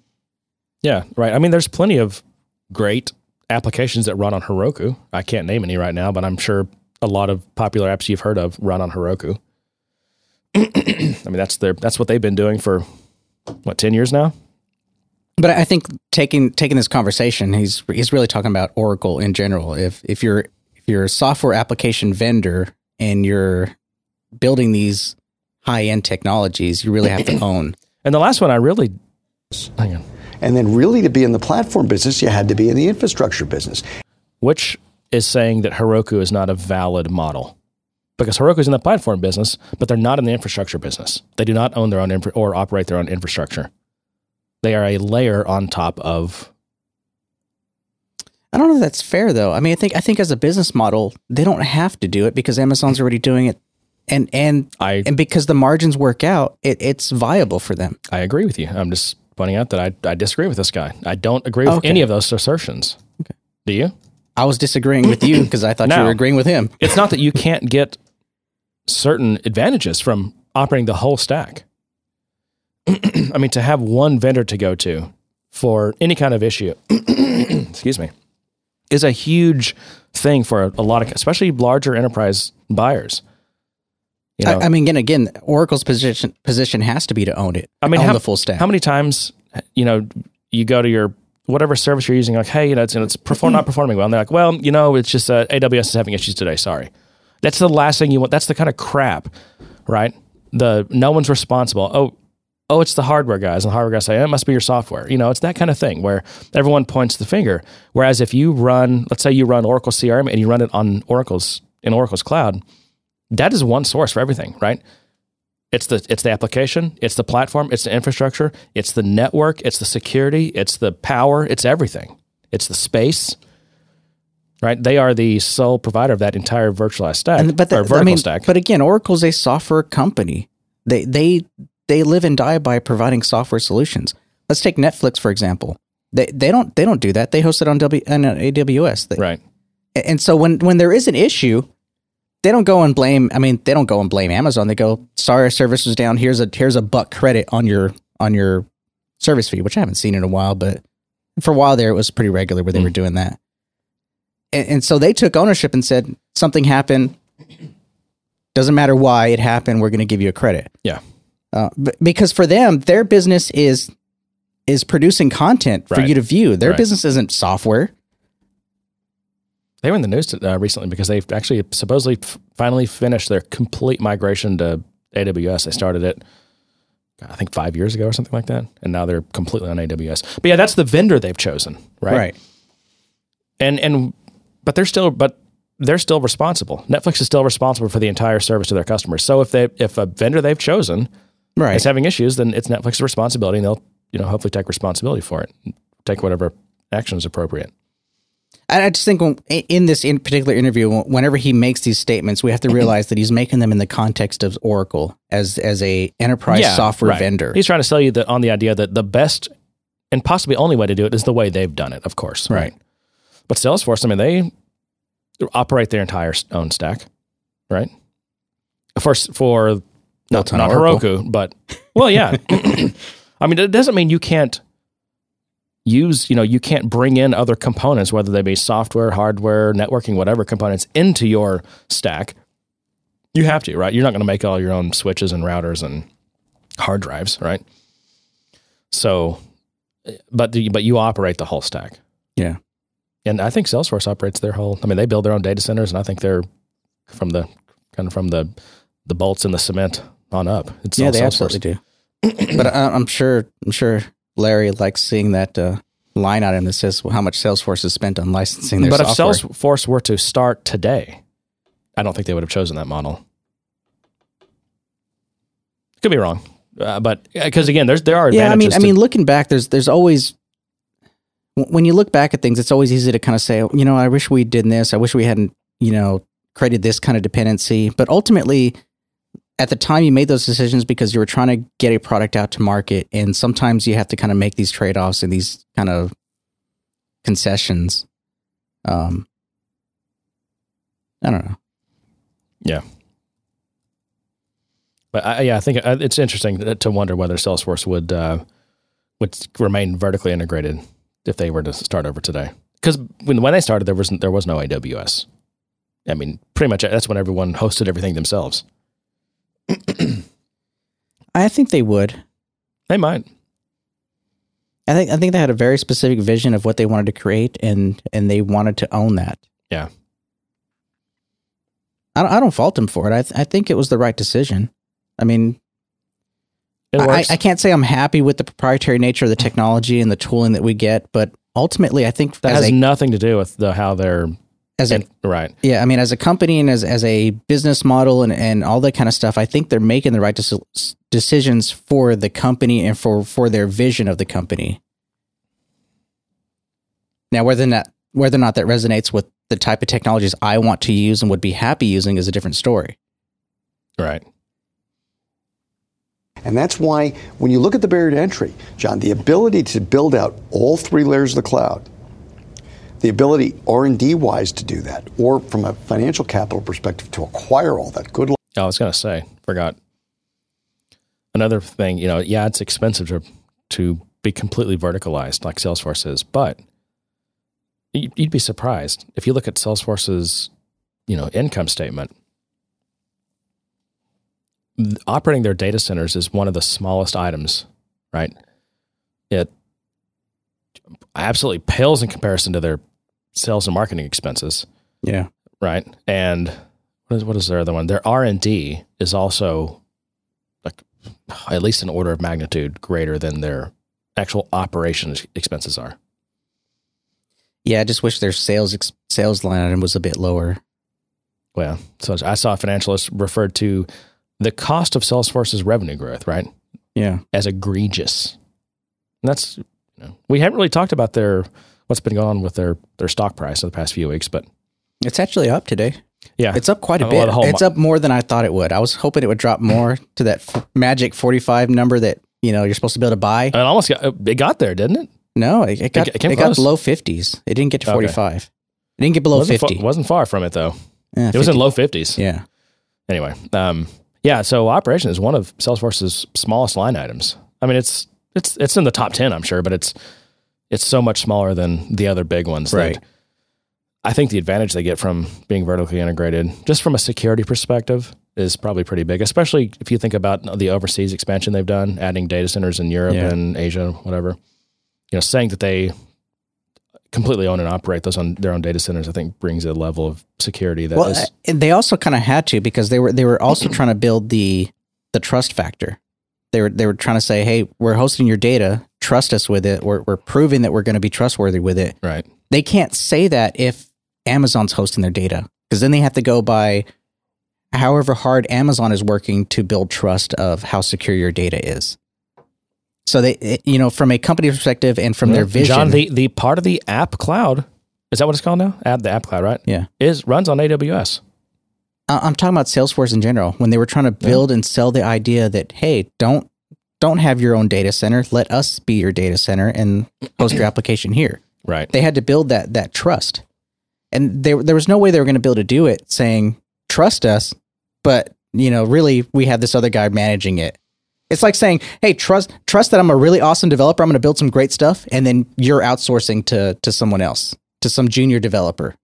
yeah, right. I mean, there's plenty of great applications that run on Heroku. I can't name any right now, but I'm sure a lot of popular apps you've heard of run on Heroku. I mean, that's their that's what they've been doing for what ten years now. But I think taking taking this conversation, he's he's really talking about Oracle in general. If if you're if you're a software application vendor and you're building these high end technologies, you really have to own. And the last one I really hang on, And then, really, to be in the platform business, you had to be in the infrastructure business. which is saying that Heroku is not a valid model. Because Heroku is in the platform business, but they're not in the infrastructure business. They do not own their own infra- or operate their own infrastructure. They are a layer on top of. I don't know if that's fair though. I mean, I think I think as a business model, they don't have to do it because Amazon's already doing it, and and I and because the margins work out, it, it's viable for them. I agree with you. I'm just pointing out that I, I disagree with this guy. I don't agree with Okay. any of those assertions. Okay. Do you? I was disagreeing with you because I thought you were agreeing with him. It's not that you can't get certain advantages from operating the whole stack. I mean, to have one vendor to go to for any kind of issue, excuse me, is a huge thing for a, a lot of, especially larger enterprise buyers. You know, I, I mean, again, again, Oracle's position position has to be to own it. I mean, own how, the full stack. How many times, you know, you go to your whatever service you're using, like, hey, you know, it's, it's perform, not performing well. And they're like, well, you know, it's just uh, AWS is having issues today. Sorry. That's the last thing you want. That's the kind of crap, right? The no one's responsible. Oh, oh, it's the hardware guys, and the hardware guys say "Oh, it must be your software. You know, it's that kind of thing where everyone points the finger. Whereas if you run, let's say you run Oracle CRM and you run it on Oracle's in Oracle's cloud, that is one source for everything, right? It's the it's the application, it's the platform, it's the infrastructure, it's the network, it's the security, it's the power, it's everything. It's the space. Right? They are the sole provider of that entire virtualized stack And, but or the, vertical I mean, stack. but again, Oracle's a software company. They they they live and die by providing software solutions. Let's take Netflix for example. They they don't they don't do that. They host it on W on uh, AWS. They- right. And so when when there is an issue, they don't go and blame. I mean, they don't go and blame Amazon. They go, "Sorry, our service was down. Here's a here's a buck credit on your on your service fee," which I haven't seen in a while, but for a while there, it was pretty regular where they hmm. were doing that. And, and so they took ownership and said, "Something happened. Doesn't matter why it happened. We're going to give you a credit." Yeah. Uh, b- because for them, their business is is producing content for Right. you to view. Their Right. business isn't software. They were in the news uh, recently because they've actually supposedly f- finally finished their complete migration to AWS. They started it, I think, five years ago or something like that, and now they're completely on AWS. But yeah, that's the vendor they've chosen, right? And and but they're still but they're still responsible. Netflix is still responsible for the entire service to their customers. So if they if a vendor they've chosen Right. is having issues, then it's Netflix's responsibility, and they'll you know hopefully take responsibility for it, take whatever action is appropriate. I I just think when, in this in particular interview, whenever he makes these statements, we have to realize that he's making them in the context of Oracle as as a enterprise software right. vendor. He's trying to sell you that on the idea that the best and possibly only way to do it is the way they've done it, of course. Right. But Salesforce, I mean, they operate their entire own stack, right? For for not, not Heroku, but well, yeah. I mean, it doesn't mean you can't use, you know, you can't bring in other components, whether they be software, hardware, networking, whatever components into your stack. You have to, right? You're not going to make all your own switches and routers and hard drives, right? So, eh, but the, but you operate the whole stack, yeah. And I think Salesforce operates their whole. I mean, they build their own data centers, and I think they're from the kind of from the the bolts and the cement on up. It's yeah, they Salesforce. absolutely do. but I, I'm sure, I'm sure Larry likes seeing that uh, line item that says how much Salesforce has spent on licensing their But if. Salesforce were to start today, I don't think they would have chosen that model. Could be wrong, uh, but because again, there's there are yeah, I mean, I to- mean, looking back, there's there's always when you look back at things, it's always easy to kind of say, you know, I wish we did this. I wish we hadn't, you know, created this kind of dependency. But ultimately, at the time, you made those decisions because you were trying to get a product out to market, and sometimes you have to kind of make these trade offs and these kind of concessions. Um, I don't know. Yeah. But I, yeah, I think uh, it's interesting to wonder whether Salesforce would uh, would remain vertically integrated if they were to start over today. Because when when they started, there was there was no AWS. I mean, pretty much that's when everyone hosted everything themselves. I think they would. They might. I think I think they had a very specific vision of what they wanted to create, and and they wanted to own that. Yeah. I don't, I don't fault them for it. I th- I think it was the right decision. I mean, I. I can't say I'm happy with the proprietary nature of the technology and the tooling that we get, but ultimately, I think that has a, nothing to do with the how they're as a and, right. yeah, I mean, as a company and as as a business model and and all that kind of stuff, I think they're making the right deci- decisions for the company and for for their vision of the company. Now, whether or not whether or not that resonates with the type of technologies I want to use and would be happy using is a different story. Right. And that's why when you look at the barrier to entry, John, the ability to build out all three layers of the cloud, the ability R&D wise to do that, or from a financial capital perspective to acquire all that good Oh, I was going to say, forgot. Another thing, you know, yeah, it's expensive to to be completely verticalized like Salesforce is, but you'd be surprised if you look at Salesforce's, you know, income statement. Operating their data centers is one of the smallest items, right? It absolutely pales in comparison to their sales and marketing expenses Yeah. right? And what is what is their other one? Their R and D is also like at least an order of magnitude greater than their actual operations expenses are. Yeah, I just wish their sales ex- sales line item was a bit lower. Well, so I saw a financialist referred to the cost of Salesforce's revenue growth, right, Yeah. as egregious. And that's you know, we haven't really talked about their what's been going on with their their stock price in the past few weeks, but It's actually up today. yeah, It's up quite a Oh, bit. it's up more than I thought it would. I was hoping it would drop more to that f- magic 45 number that, you know, you're supposed to be able to buy. it almost got it got there, didn't it? No, it, it got it it, got below 50s. It didn't get to Okay. 45. It didn't get below wasn't 50. Fa- wasn't far from it though. Yeah, It was in low fifties. Yeah. anyway, um, yeah. So operation is one of Salesforce's smallest line items. I mean, it's it's it's in the top ten, I'm sure, but it's it's so much smaller than the other big ones. Right. I think the advantage they get from being vertically integrated, just from a security perspective, is probably pretty big. Especially if you think about the overseas expansion they've done, adding data centers in Europe Yeah. and Asia, whatever. You know, saying that they completely own and operate those on their own data centers, I think brings a level of security that Well, uh, and they also kind of had to because they were they were also trying to build the the trust factor. They were they were trying to say, "Hey, we're hosting your data. Trust us with it. We're we're proving that we're going to be trustworthy with it." right. they can't say that if Amazon's hosting their data because then they have to go by however hard Amazon is working to build trust of how secure your data is. So they, you know, from a company perspective and from their vision, John, the, the part of the app cloud, is that what it's called now? App, the app cloud, right? yeah, Is runs on AWS. I'm talking about Salesforce in general. When they were trying to build and sell the idea that hey, don't don't have your own data center, let us be your data center and host your application here. Right. they had to build that that trust and there there was no way they were going to be able to do it saying trust us but you know really we have this other guy managing it it's like saying hey trust trust that i'm a really awesome developer. I'm going to build some great stuff and then you're outsourcing to to someone else to some junior developer.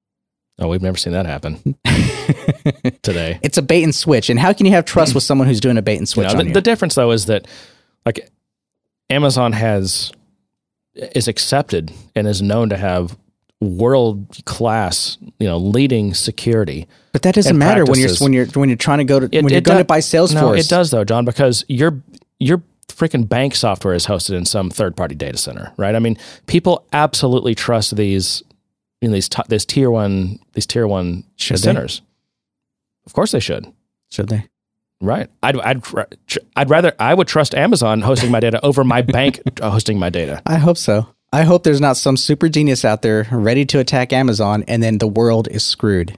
Oh, we've never seen that happen. Today. it's a bait and switch and how can you have trust with someone who's doing a bait and You switch know, on the, the difference though is that like Amazon has is accepted and is known to have world class, you know, leading security. But that doesn't matter when you're when you're when you're trying to go to It- when you're it going to buy Salesforce. No, it does though, John, because your your freaking bank software is hosted in some third party data center, right? I mean, people absolutely trust these you know, these t- this tier one these tier one Should they? centers. Of course they should. Should they? Right. I'd, I'd, I'd rather, I would trust Amazon hosting my data over my bank hosting my data. I hope so. I hope there's not some super genius out there ready to attack Amazon, and then the world is screwed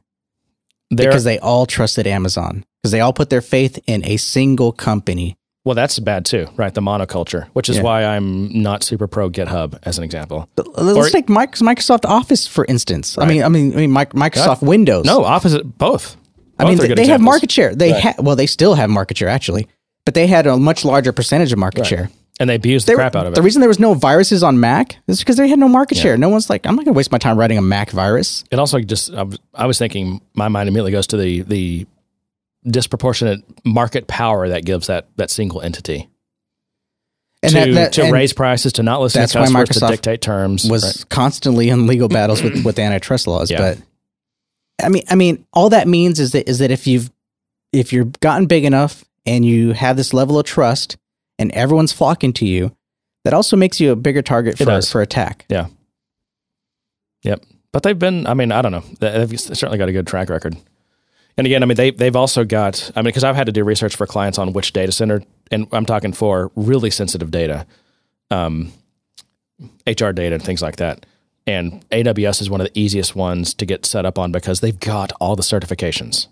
There, because they all trusted Amazon because they all put their faith in a single company. well, that's bad too, right? The monoculture, which is Yeah. why I'm not super pro GitHub as an example. But uh, let's Or- take Mic- Microsoft Office for instance. I mean, I mean, I mean, Mic- Microsoft Windows. No, Office, both. I mean, Both they, they have market share. They ha- well, they still have market share actually, but they had a much larger percentage of market share. And they abuse the crap out of it. The reason there was no viruses on Mac is because they had no market share. No one's like, I'm not going to waste my time writing a Mac virus. it also just, I was, thinking, my mind immediately goes to the, the disproportionate market power that gives that, that single entity. And to that, that to raise prices, to not listen that's to why customers, to Microsoft dictate terms. was right? constantly in legal battles with, with antitrust laws. Yeah. But I mean, I mean, all that means is that is that if you've if you've gotten big enough and you have this level of trust and everyone's flocking to you, that also makes you a bigger target for for attack. Yeah. Yep. But they've been, I mean, I don't know. They- They've certainly got a good track record. And again, I mean, they, they've also got, I mean, because I've had to do research for clients on which data center, and I'm talking for really sensitive data, um, HR data and things like that. And AWS is one of the easiest ones to get set up on because they've got all the certifications.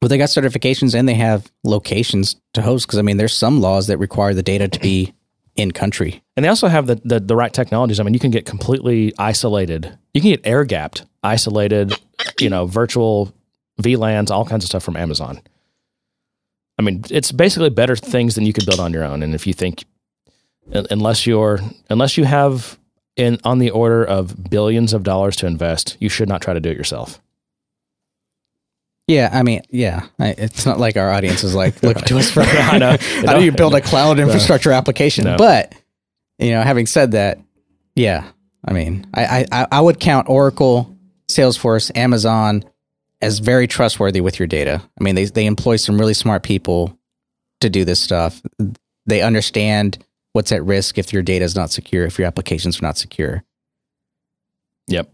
But they got certifications and they have locations to host because I mean, there's some laws that require the data to be in country. And they also have the, the, the right technologies. I mean, you can get completely isolated. You can get air gapped, isolated, you know, virtual VLANs, all kinds of stuff from Amazon. I mean, it's basically better things than you could build on your own. And if you think, unless you're, unless you have in on the order of billions of dollars to invest, you should not try to do it yourself. Yeah, I mean, yeah, I, it's not like our audience is like looking to us for I know. how do you build a cloud infrastructure application? No. But you know, having said that, yeah, I mean, I, I I would count Oracle, Salesforce, Amazon as very trustworthy with your data. I mean, they they employ some really smart people to do this stuff. They understand what's at risk if your data is not secure, if your applications are not secure. Yep.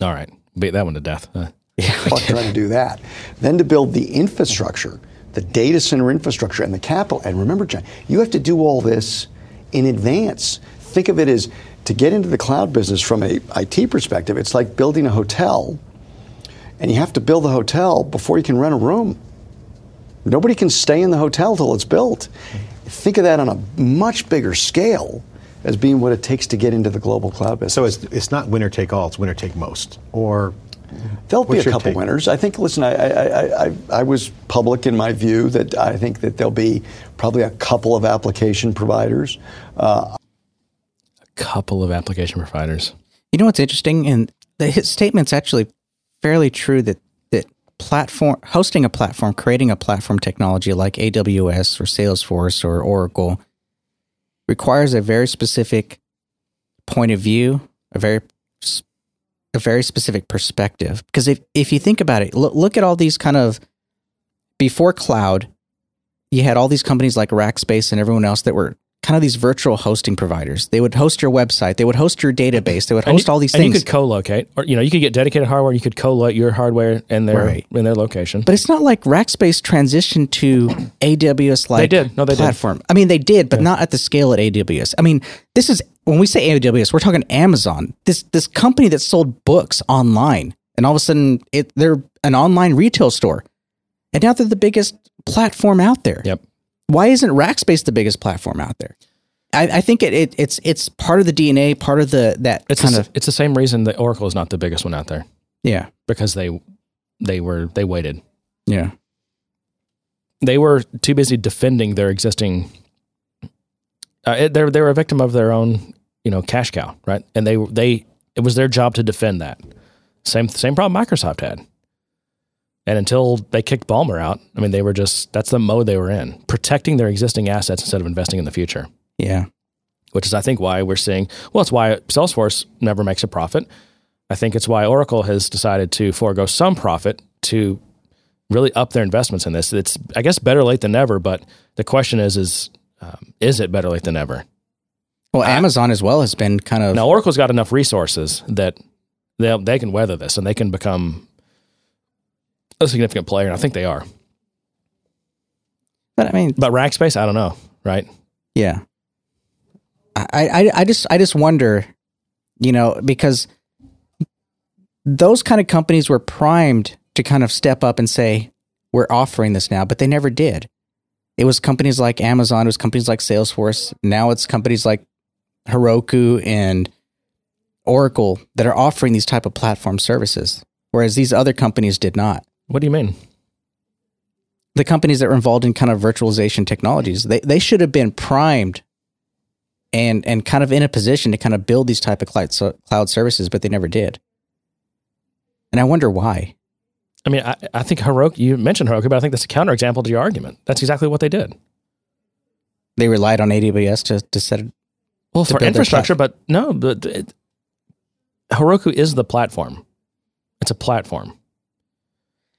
All right. Beat that one to death. Uh, Fuck trying to do that. Then to build the infrastructure, the data center infrastructure and the capital. And remember, John, you have to do all this in advance. Think of it as to get into the cloud business from a IT perspective, it's like building a hotel, and you have to build the hotel before you can rent a room. Nobody can stay in the hotel till it's built. Think of that on a much bigger scale as being what it takes to get into the global cloud business. So it's, it's not winner take all, it's winner take most. Or There'll be a couple take? winners. I think. Listen, I, I, I, I, I was public in my view that I think that there'll be probably a couple of application providers. Uh, a couple of application providers. You know what's interesting, and the, his statement's actually fairly true that that platform hosting a platform, creating a platform technology like AWS or Salesforce or Oracle requires a very specific point of view, a very s- a very specific perspective. Because if if you think about it, look, look at all these kind of before cloud, you had all these companies like Rackspace and everyone else that were kind of these virtual hosting providers. They would host your website, they would host your database, they would host you- all these and things. you could co-locate, or you know, you could get dedicated hardware. You could co-locate your hardware in their Right. in their location. but it's not like Rackspace transitioned to AWS like They did. No, they did. platform. I mean, they did, but not at the scale at AWS. I mean, this is when we say AWS, we're talking Amazon. This this company that sold books online, and all of a sudden, it they're an online retail store, and now they're the biggest platform out there. Yep. Why isn't Rackspace the biggest platform out there? I, I think it, it it's it's part of the DNA, part of the that It's kind the, of it's the same reason that Oracle is not the biggest one out there yeah because they they were they waited. yeah They were too busy defending their existing. Uh, it, they they were a victim of their own you know cash cow, right? And they they it was their job to defend that. Same same problem Microsoft had. And until they kicked Ballmer out, I mean, they were just that's the mode they were in, protecting their existing assets instead of investing in the future. yeah. which is I think why we're seeing. Well, it's why Salesforce never makes a profit. I think it's why Oracle has decided to forego some profit to really up their investments in this. It's I guess better late than never, but the question is is um, is it better late than never? Well, Amazon as well has been kind of Now Oracle's got enough resources that they they can weather this and they can become a significant player, and I think they are. But I mean, But Rackspace, I don't know, right? yeah. I, I I just I just wonder, you know, because those kind of companies were primed to kind of step up and say, We're offering this now, but they never did. It was companies like Amazon, it was companies like Salesforce. Now it's companies like Heroku and Oracle that are offering these type of platform services, whereas these other companies did not. What do you mean? the companies that were involved in kind of virtualization technologies, they, they should have been primed and and kind of in a position to kind of build these type of cloud, so, cloud services, but they never did. And I wonder why. I mean, I, I think Heroku. You mentioned Heroku, but I think that's a counterexample to your argument. That's exactly what they did. They relied on AWS to, to set it. Well, for infrastructure, but no, but it, Heroku is the platform. It's a platform,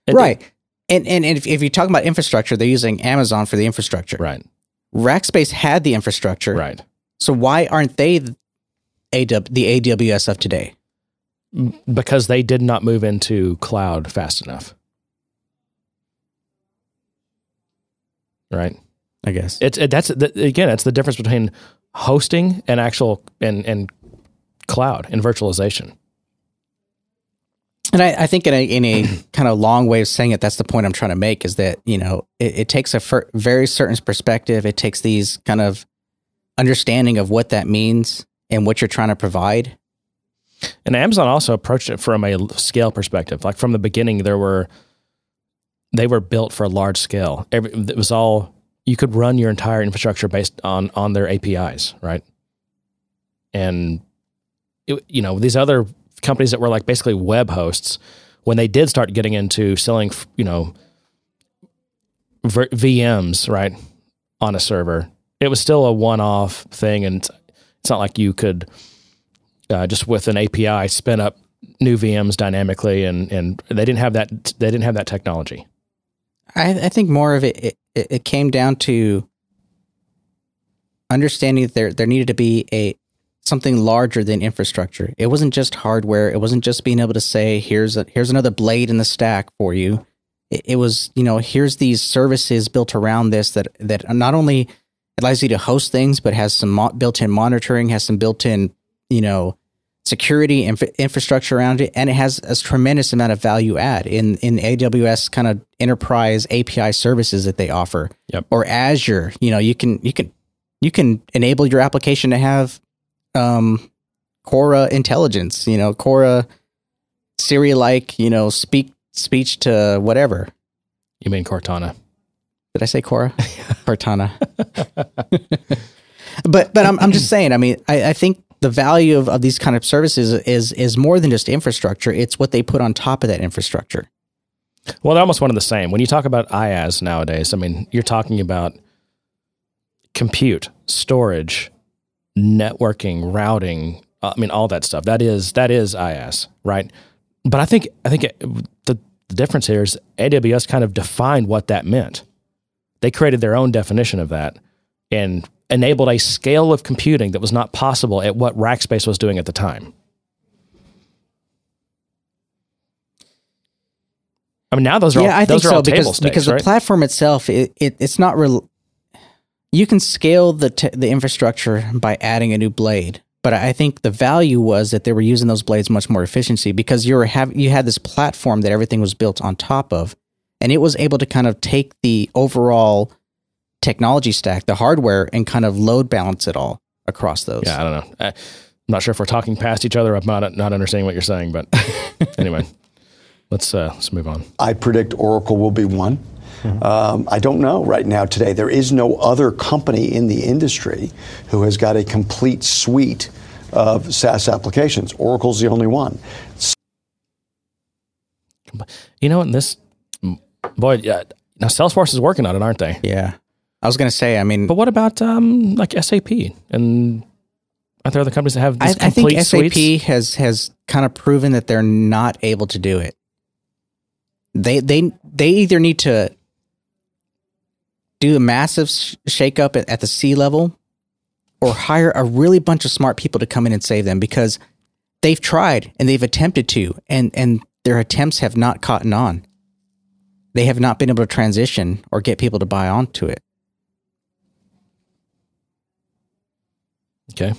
It- right. And, and, and if, if you're talking about infrastructure, they're using Amazon for the infrastructure. right, Rackspace had the infrastructure. right. So why aren't they the, the AWS of today? Because they did not move into cloud fast enough. Right. I guess. It's it, that's the, again, it's the difference between hosting and actual and and cloud and virtualization. And I, I think in a in a kind of long way of saying it, that's the point I'm trying to make is that you know it, it takes a fir- very certain perspective. It takes these kind of understanding of what that means and what you're trying to provide. And Amazon also approached it from a scale perspective. Like from the beginning, there were they were built for a large scale. Every, it was all you could run your entire infrastructure based on on their APIs, right? And it, you know these other companies that were like basically web hosts, when they did start getting into selling, you know, v- VMs, right, on a server, it was still a one-off thing, and it's not like you could uh, just with an API spin up new VMs dynamically, and and they didn't have that they didn't have that technology. I, I think more of it, it it came down to understanding that there there needed to be a something larger than infrastructure. It wasn't just hardware. It wasn't just being able to say here's a here's another blade in the stack for you. It, it was you know here's these services built around this that that not only allows you to host things, but has some mo- built-in monitoring, has some built-in you know security inf- infrastructure around it, and it has a tremendous amount of value add in in AWS kind of enterprise API services that they offer. Yep. Or Azure, you know, you can you can you can enable your application to have um Cora intelligence, you know, Cora Siri like, you know, speak speech to whatever. You mean Cortana? Did I say Cora? Cortana. but but I'm I'm just saying, I mean, I, I think the value of, of these kind of services is is more than just infrastructure. It's what they put on top of that infrastructure. Well, they're almost one of the same. When you talk about IaaS nowadays, I mean, you're talking about compute, storage, networking, routing. uh, I mean, all that stuff. That is that is IaaS, right? But I think I think it, the, the difference here is AWS kind of defined what that meant. They created their own definition of that and enabled a scale of computing that was not possible at what Rackspace was doing at the time. I mean, now those are all, yeah, I those think are so table because stakes, because right? the platform itself, it, it it's not real. You can scale the te- the infrastructure by adding a new blade, but I think the value was that they were using those blades much more efficiency because you were have you had this platform that everything was built on top of, and it was able to kind of take the overall technology stack, the hardware, and kind of load balance it all across those. Yeah, I don't know. I, I'm not sure if we're talking past each other. I'm not not understanding what you're saying, but anyway, let's uh, let's move on. I predict Oracle will be one. Um, I don't know right now today. There is no other company in the industry who has got a complete suite of SaaS applications. Oracle's the only one. You know, and this boy, yeah, now Salesforce is working on it, aren't they? yeah. I was gonna say, I mean, But what about um, like SAP and Aren't there other companies that have I, these I think complete SAP suites? has has kind of proven that they're not able to do it. They they they either need to do a massive sh- shakeup at, at the C level, or hire a really bunch of smart people to come in and save them because they've tried and they've attempted to, and and their attempts have not caught on. They have not been able to transition or get people to buy onto it. Okay.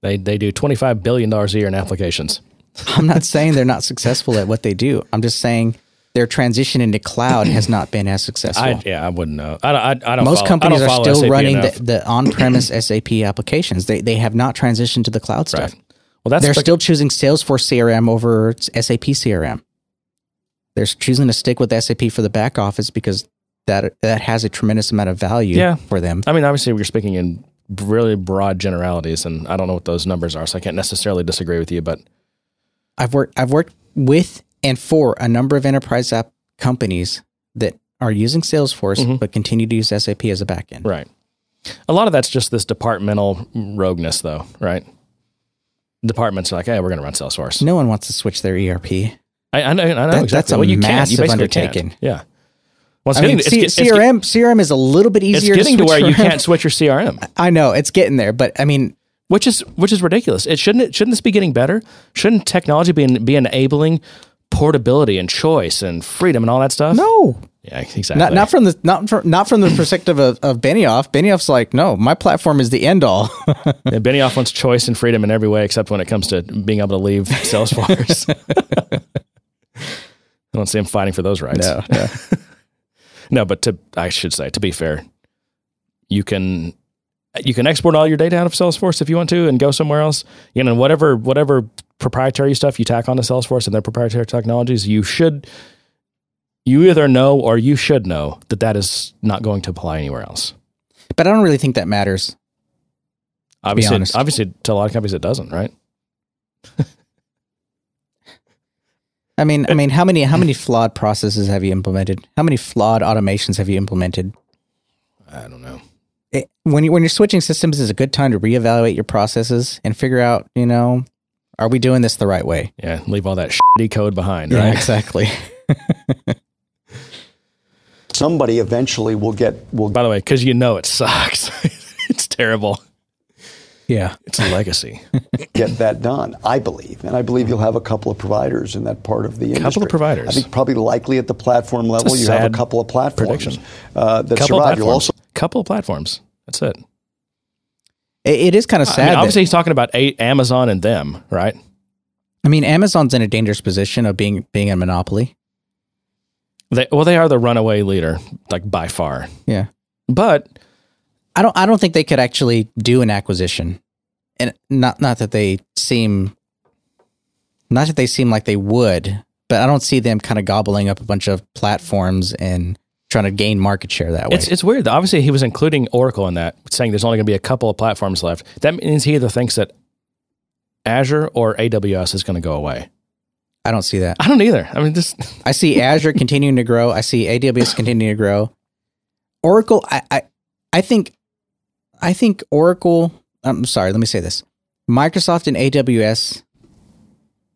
They they do twenty five billion dollars a year in applications. I'm not saying they're not successful at what they do. I'm just saying their transition into cloud has not been as successful. I yeah, I wouldn't know. I, I, I don't. Most follow- companies are don't follow still SAP running enough. the, the on-premise SAP applications. They they have not transitioned to the cloud stuff. right. Well, that's They're the- still choosing Salesforce CRM over SAP CRM. They're choosing to stick with SAP for the back office because that that has a tremendous amount of value Yeah. for them. I mean, obviously, we're speaking in really broad generalities, and I don't know what those numbers are, so I can't necessarily disagree with you. But I've worked I've worked with and for a number of enterprise app companies that are using Salesforce Mm-hmm. but continue to use SAP as a backend. right, a lot of that's just this departmental rogueness, though, right? Departments are like, hey, we're going to run Salesforce. No one wants to switch their ERP. I, I know, I know That- exactly. that's a well, you can't. You massive can't. undertaking. Yeah. Well, it's I getting, mean, it's, C- it's CRM CRM is a little bit easier. it's getting to switch where you can't switch your CRM. I know it's getting there, but I mean, which is which is ridiculous. It shouldn't it, shouldn't this be getting better? Shouldn't technology be be enabling portability and choice and freedom and all that stuff? no, Yeah, exactly. not not from the not from, not from the perspective of, of Benioff. Benioff's like, no, my platform is the end all. Yeah, Benioff wants choice and freedom in every way, except when it comes to being able to leave Salesforce. I don't see him fighting for those rights. no, no. No, but to I should say, to be fair, you can you can export all your data out of Salesforce if you want to and go somewhere else. You know, whatever whatever proprietary stuff you tack onto Salesforce and their proprietary technologies, you should you either know or you should know that that is not going to apply anywhere else. but I don't really think that matters. Obviously, obviously, to a lot of companies, it doesn't, right? I mean, I mean, how many how many flawed processes have you implemented? How many flawed automations have you implemented? I don't know. It, when you when you're switching systems, is a good time to reevaluate your processes and figure out, you know, are we doing this the right way? Yeah, leave all that shitty code behind, Yeah, exactly. Somebody eventually will get will By the way, because you know it sucks. it's terrible. yeah. It's a legacy. get that done. I believe, and I believe you'll have a couple of providers in that part of the industry. Couple of providers. I think probably likely at the platform level, you have a couple of platforms prediction. uh, that couple of survive. You'll also couple of platforms. That's it. It, it is kind of I sad. mean, that- obviously, he's talking about a- Amazon and them, right? I mean, Amazon's in a dangerous position of being being a monopoly. They, well, they are the runaway leader, like by far. Yeah. But I don't I don't think they could actually do an acquisition. And not not that they seem not that they seem like they would, but I don't see them kind of gobbling up a bunch of platforms and trying to gain market share that way. it's it's weird. Obviously, he was including Oracle in that, saying there's only going to be a couple of platforms left. That means he either thinks that Azure or AWS is going to go away. I don't see that. I don't either. I mean, this I see Azure continuing to grow. I see AWS continuing to grow. Oracle, I, I, I think, I think Oracle. I'm sorry. Let me say this: Microsoft and AWS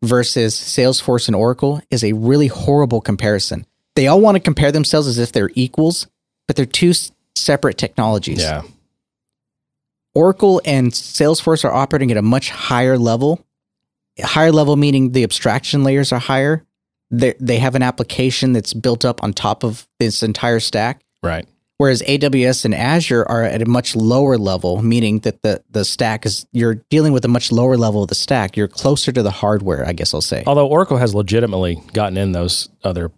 versus Salesforce and Oracle is a really horrible comparison. They all want to compare themselves as if they're equals, but they're two s- separate technologies. yeah. Oracle and Salesforce are operating at a much higher level. Higher level meaning the abstraction layers are higher. They they have an application that's built up on top of this entire stack. Right. Whereas AWS and Azure are at a much lower level, meaning that the, the stack is you're dealing with a much lower level of the stack. You're closer to the hardware, I guess I'll say. Although Oracle has legitimately gotten in those other.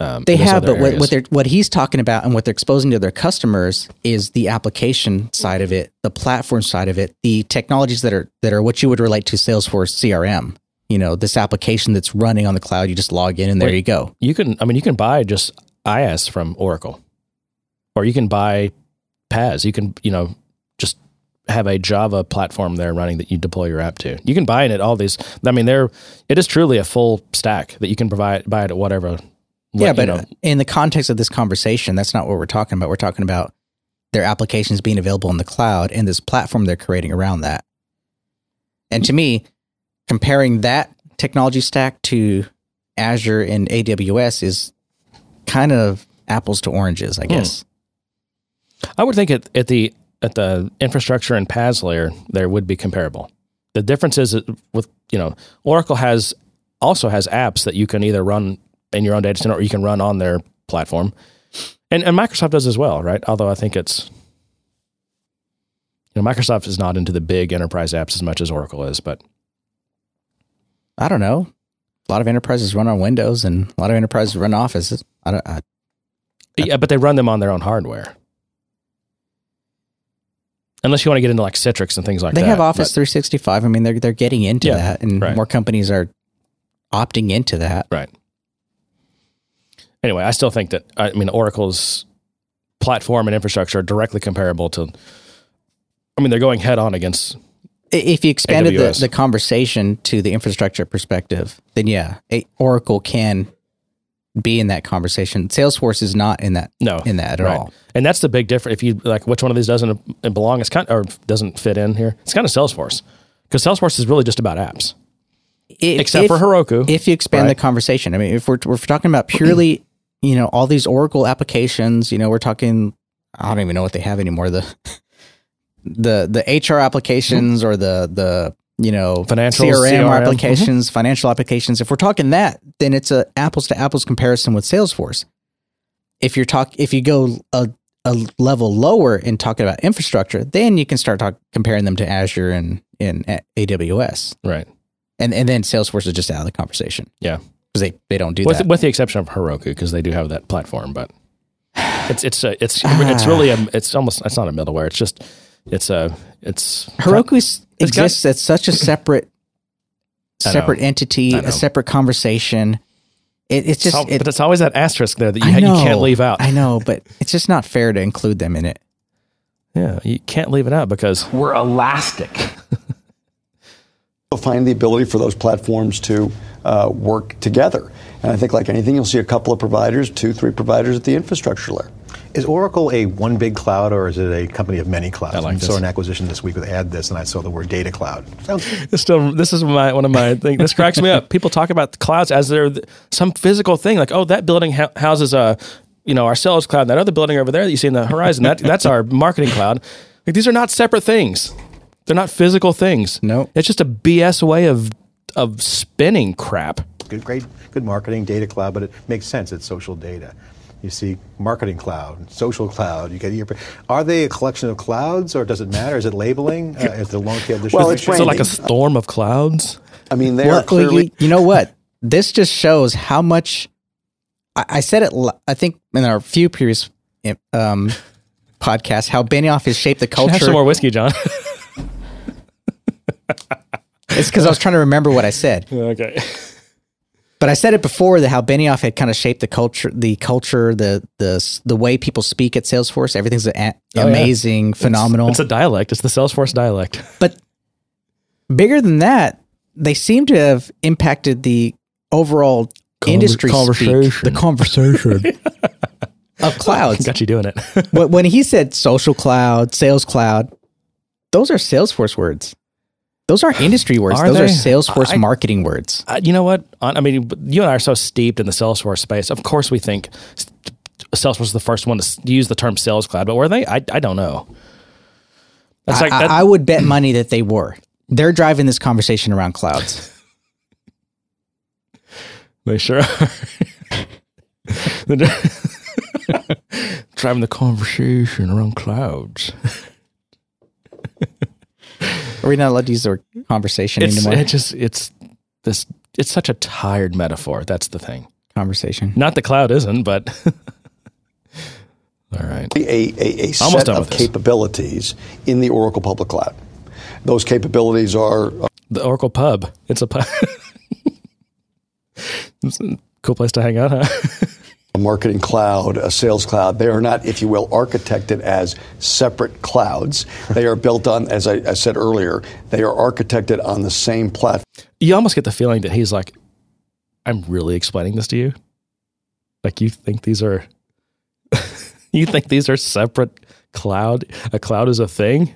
Um, They have, but what, what they're what he's talking about and what they're exposing to their customers is the application side of it, the platform side of it, the technologies that are that are what you would relate to Salesforce CRM. You know, this application that's running on the cloud. You just log in and there Wait. you go. you can i mean you can buy just IaaS from oracle or you can buy PaaS. you can you know just have a java platform there running that you deploy your app to you can buy it at all these i mean they're it is truly a full stack that you can provide buy it at whatever yeah, but know, in the context of this conversation, that's not what we're talking about. We're talking about their applications being available in the cloud and this platform they're creating around that. And to me, comparing that technology stack to Azure and AWS is kind of apples to oranges, I hmm. guess. I would think at, at the at the infrastructure and PaaS layer there would be comparable. The difference is with you know Oracle has also has apps that you can either run in your own data center or you can run on their platform, and and Microsoft does as well, right? Although I think it's you know Microsoft is not into the big enterprise apps as much as Oracle is, but I don't know. A lot of enterprises run on Windows and a lot of enterprises run Office. I don't, I, yeah, but they run them on their own hardware. Unless you want to get into like Citrix and things like they that. They have Office but- 365. I mean, they're they're getting into Yeah, that, and right. more companies are opting into that. Right. Anyway, I still think that I mean Oracle's platform and infrastructure are directly comparable to. I mean, they're going head on against. If you expanded the, the conversation to the infrastructure perspective, then yeah, a, Oracle can be in that conversation. Salesforce is not in that No, in that at right. all. And that's the big difference. If you like, which one of these doesn't uh, belong? It's kind or doesn't fit in here. It's kind of Salesforce because Salesforce is really just about apps, except if- for Heroku. If you expand Right. the conversation, I mean, if we're, we're talking about purely, you know, all these Oracle applications, you know, we're talking, I don't even know what they have anymore. The, the, the HR applications or the, the, you know, Financial, CRM, CRM. Mm-hmm. applications, financial applications. If we're talking that, then it's a apples to apples comparison with Salesforce. If you're talk, if you go a, a level lower in talking about infrastructure, then you can start talk, comparing them to Azure and, and AWS right. and and then Salesforce is just out of the conversation Yeah. Because they they don't do With that. with the exception of Heroku because they do have that platform, but it's it's a, it's it's ah. really a it's almost it's not a middleware. It's just it's a it's Heroku s- It's got- exists as such a separate I know. separate entity, a separate conversation. It, it's just It's al- it, but it's always that asterisk there that you, I ha- you can't leave out. I know, but it's just not fair to include them in it. Yeah, you can't leave it out because We're elastic. find the ability for those platforms to uh, work together. And I think, like anything, you'll see a couple of providers, two, three providers at the infrastructure layer. Is Oracle a one big cloud or is it a company of many clouds? I like saw this. an acquisition this week with AddThis, and I saw the word data cloud. Sounds it's still this is my one of my things. This cracks me up. People talk about the clouds as they're th- some physical thing, like oh that building ha- houses a you know our sales cloud. That other building over there that you see in the horizon that that's our marketing cloud. Like these are not separate things. They're not physical things. Nope. it's just a BS way of of spinning crap. good, great, good marketing, data cloud, but it makes sense. It's social data. You see marketing cloud, social cloud. You get your. Are they a collection of clouds, or does it matter? Is it labeling? Uh, is the long tail distribution? Well, it's Is it like a storm of clouds? I mean, they Well, are clearly. you, you know what? This just shows how much. I, I said it. I think in our few previous um, podcasts, how Benioff has shaped the Should have culture. some more whiskey, John. It's because I was trying to remember what I said. okay. But I said it before that how Benioff had kind of shaped the culture, the culture, the the the way people speak at Salesforce. Everything's a- oh, yeah. amazing, phenomenal. It's a dialect. It's the Salesforce dialect. but bigger than that, they seem to have impacted the overall industry speak, conversation. the conversation of clouds. Got you doing it. When he said social cloud, sales cloud, those are Salesforce words. Those aren't industry words. Are those are? Salesforce I- marketing words. Uh, you know what? I mean, you and I are so steeped in the Salesforce space. Of course, we think Salesforce is the first one to use the term Sales Cloud, but were they? I, I don't know. That's like I, that, I would bet money that they were. They're driving this conversation around clouds. they sure are. Driving the conversation around clouds. Are we not allowed to use the word conversation It's anymore? it just it's this. It's such a tired metaphor. That's the thing. conversation. Not the cloud isn't, but all right. a, a, a Almost set done of with this. capabilities in the Oracle public cloud. Those capabilities are uh, The Oracle Pub. It's a pub. it's a cool place to hang out, huh? a marketing cloud, a sales cloud. They are not, if you will, architected as separate clouds. They are built on, as I, I said earlier, they are architected on the same platform. You almost get the feeling that he's like, I'm really explaining this to you. Like you think these are, you think these are separate cloud? A cloud is a thing.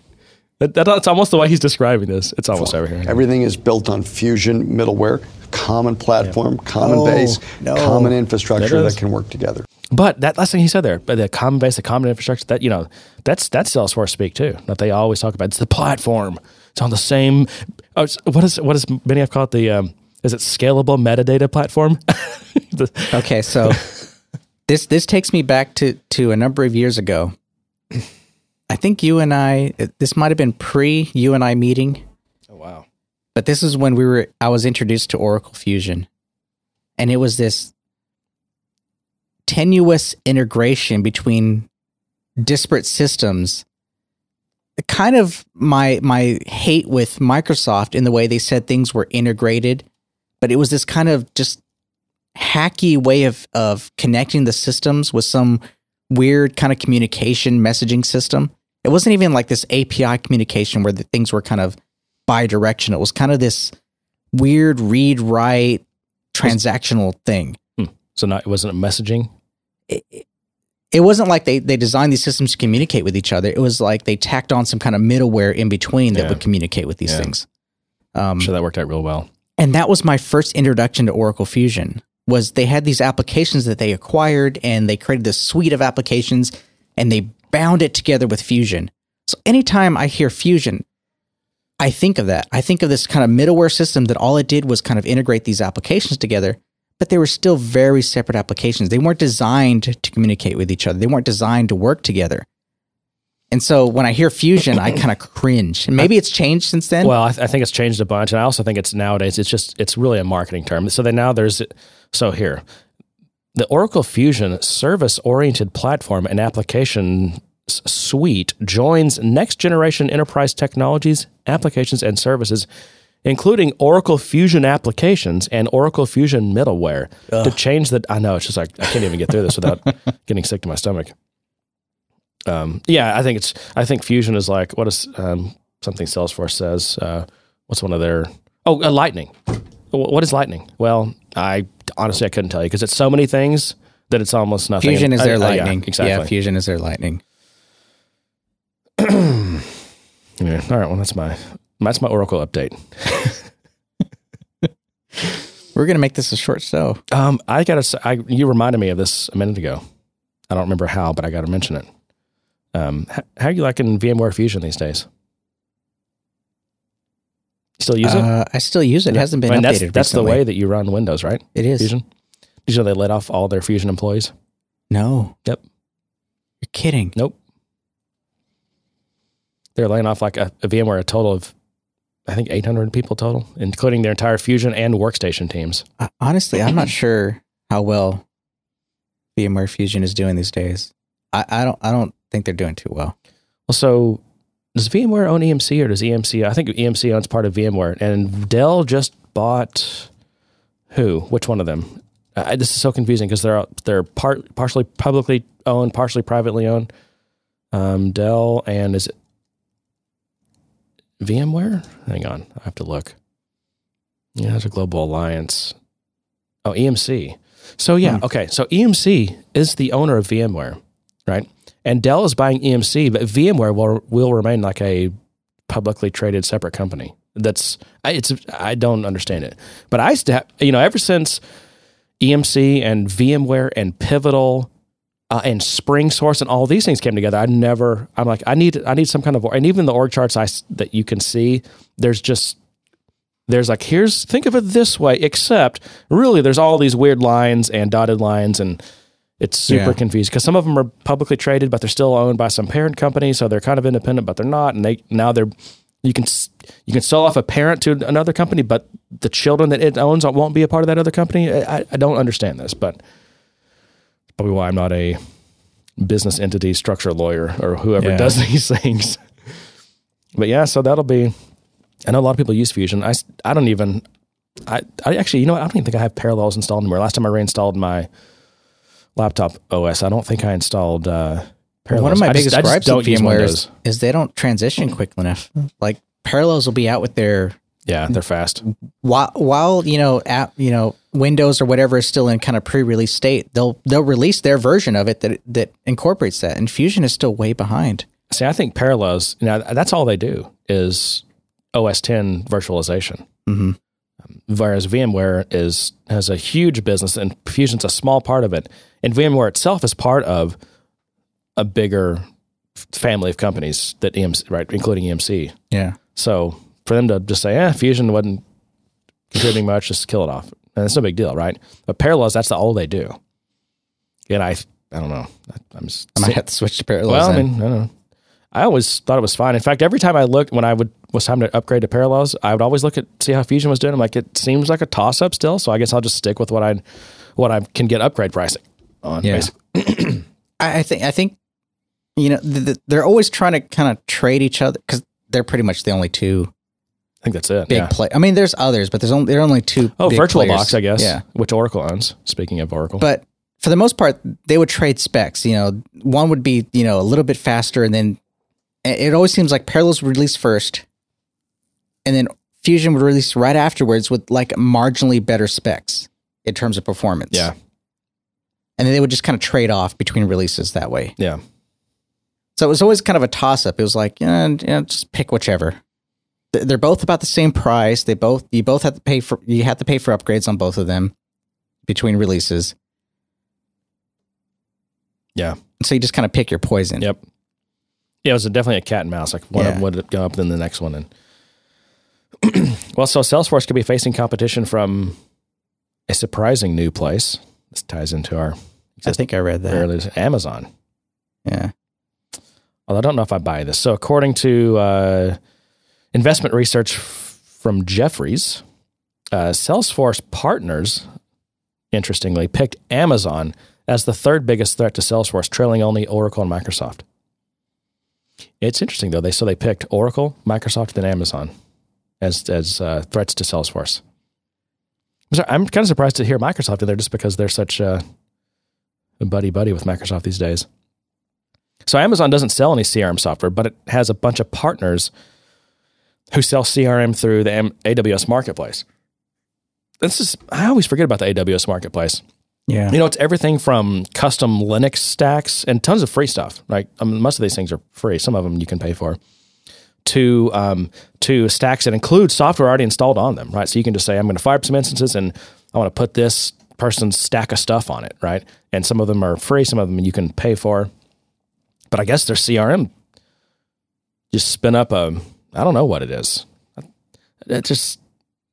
That, that- that's almost the way he's describing this. It's almost over here. Everything is built on Fusion middleware, common platform, common Oh, base, no. common infrastructure That that is. can work together. But that last thing he said there, but the common base, the common infrastructure, that you know, that's that's Salesforce speak too. That they always talk about. It's the platform. It's on the same. Oh, it's- what is what does many have called the? Um, is it scalable metadata platform? The- Okay, so this this takes me back to to a number of years ago. I think you and I this might have been pre you and I meeting, oh wow. but this is when we were I was introduced to Oracle Fusion. And it was this tenuous integration between disparate systems. Kind of my my hate with Microsoft in the way they said things were integrated, but it was this kind of just hacky way of of connecting the systems with some weird kind of communication messaging system. It wasn't even like this API communication where the things were kind of bi-directional. It was kind of this weird read write transactional thing. So not it wasn't a messaging. It, it wasn't like they, they designed these systems to communicate with each other. It was like they tacked on some kind of middleware in between that Yeah. would communicate with these Yeah. things. Um, sure that worked out real well. and that was my first introduction to Oracle Fusion. Was they had these applications that they acquired and they created this suite of applications and they bound it together with Fusion. So anytime I hear Fusion, I think of that. I think of this kind of middleware system that all it did was kind of integrate these applications together, but they were still very separate applications. They weren't designed to communicate with each other. They weren't designed to work together. And so when I hear Fusion, I kind of cringe. And maybe it's changed since then. Well, I, th- I think it's changed a bunch, and I also think it's nowadays. It's just it's really a marketing term. So then now there's so here, the Oracle Fusion service-oriented platform and application suite joins next generation enterprise technologies, applications, and services, including Oracle Fusion applications and Oracle Fusion middleware to change the. I know it's just like I can't even get through this without getting sick to my stomach. Um, yeah, I think it's. I think Fusion is like what is um, something Salesforce says. Uh, what's one of their? Oh, uh, Lightning. What is Lightning? Well, I honestly I couldn't tell you because it's so many things that it's almost nothing. Fusion is Uh, their uh, yeah, lightning. exactly. Yeah, Fusion is their lightning. Yeah. All right. Well, that's my that's my Oracle update. We're gonna make this a short show. Um, I gotta. I you reminded me of this a minute ago. I don't remember how, but I got to mention it. Um, h- how are you liking VMware Fusion these days? You still use it? Uh, I still use it. It hasn't been I mean, updated. that's that's the way that you run Windows, right? it is. Fusion. Did you know they let off all their Fusion employees? No, Yep. you're kidding. Nope. They're laying off like a, a VMware a total of, I think, 800 people total, including their entire Fusion and workstation teams. Uh, honestly, I'm not sure how well VMware Fusion is doing these days. I, I don't. I don't think they're doing too well. Well, so does VMware own EMC or does EMC? I think EMC owns part of VMware, and Dell just bought who? Which one of them? Uh, this is so confusing because they're they're part partially publicly owned, partially privately owned. Um, Dell and is it VMware? Hang on, I have to look. Yeah, there's a global alliance. Oh, EMC. So yeah, Hmm. okay. So EMC is the owner of VMware, right? And Dell is buying EMC, but VMware will will remain like a publicly traded separate company. That's I- it's I don't understand it, but I used to have, you know ever since EMC and VMware and Pivotal uh, and Spring Source and all these things came together. I never I'm like I need I need some kind of and even the org charts I that you can see there's just there's like here's think of it this way except really there's all these weird lines and dotted lines and it's super Yeah. confused because some of them are publicly traded but they're still owned by some parent company so they're kind of independent but they're not and they now they're you can you can sell off a parent to another company but the children that it owns won't be a part of that other company i, I don't understand this but probably why i'm not a business entity structure lawyer or whoever Yeah. does these things but yeah so that'll be I know a lot of people use Fusion. I, I don't even, I, I actually, you know what? I don't even think I have Parallels installed anymore. Last time I reinstalled my laptop OS, I don't think I installed uh, Parallels. One of my I biggest just gripes with VMware is, is they don't transition quick enough. Like Parallels will be out with their Yeah, they're fast. while while you know app you know Windows or whatever is still in kind of pre-release state. They'll they'll release their version of it that that incorporates that, and Fusion is still way behind. See, I think Parallels, you know, that's all they do is OS 10 virtualization. Mm-hmm. Whereas VMware is has a huge business and Fusion's a small part of it. And VMware itself is part of a bigger family of companies that EMC, right, including EMC. Yeah. So for them to just say, eh, Fusion wasn't contributing much, just kill it off. And it's no big deal, right? But Parallels, that's the all they do. And I, I don't know. I, am just, I might have to switch to Parallels. well, I mean, I don't know. I always thought it was fine. In fact, every time I looked when I would was time to upgrade to Parallels, I would always look at see how Fusion was doing. I'm like, it seems like a toss up still, so I guess I'll just stick with what I what I can get upgrade pricing on. Yeah. I, I think I think you know th- th- they're always trying to kind of trade each other because they're pretty much the only two I think that's it. big yeah. play. I mean, there's others, but there's only there are only two. Oh, big VirtualBox, players. I guess. Yeah, which Oracle owns. Speaking of Oracle, but for the most part, they would trade specs. You know, one would be you know a little bit faster, and then it always seems like Parallels would release first, and then Fusion would release right afterwards with like marginally better specs in terms of performance. yeah, and then they would just kind of trade off between releases that way. yeah, So it was always kind of a toss up. It was like, yeah, you know, just pick whichever. They're both about the same price. They both you both have to pay for you have to pay for upgrades on both of them between releases. yeah. So you just kind of pick your poison. Yep. Yeah, it was definitely a cat and mouse. Like one of them would go up, then the next one. And well, so Salesforce could be facing competition from a surprising new place. This ties into our I think I read that. earlier Amazon. Yeah. Although I don't know if I buy this. So according to uh, investment research f- from Jefferies, uh, Salesforce partners, interestingly, picked Amazon as the third biggest threat to Salesforce, trailing only Oracle and Microsoft. It's interesting though. They so they picked Oracle, Microsoft, then Amazon as as uh, threats to Salesforce. I'm, sorry, I'm kind of surprised to hear Microsoft in there just because they're such a buddy buddy with Microsoft these days. So Amazon doesn't sell any CRM software, but it has a bunch of partners who sell CRM through the AWS marketplace. This is I always forget about the AWS marketplace. Yeah. You know, it's everything from custom Linux stacks and tons of free stuff. Like I mean, most of these things are free. Some of them you can pay for. To um, to stacks that include software already installed on them, right? So you can just say, I'm going to fire up some instances and I want to put this person's stack of stuff on it, right? And some of them are free, some of them you can pay for. But I guess their CRM just spin up a I don't know what it is. It just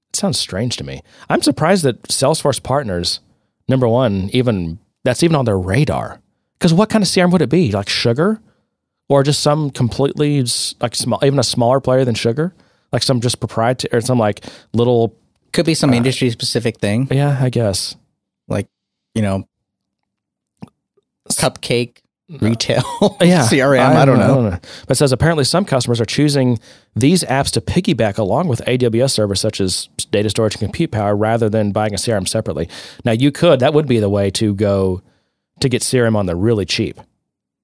it sounds strange to me. I'm surprised that Salesforce partners number one, even that's even on their radar. Because what kind of CRM would it be? Like Sugar, or just some completely like small, even a smaller player than Sugar, like some just proprietary or some like little. Could be some uh, industry specific thing, Yeah, I guess. like you know, cupcake retail Yeah, CRM. I, don't know. But it says apparently some customers are choosing these apps to piggyback along with AWS servers such as data storage and compute power rather than buying a CRM separately. Now you could that would be the way to go to get CRM on the really cheap,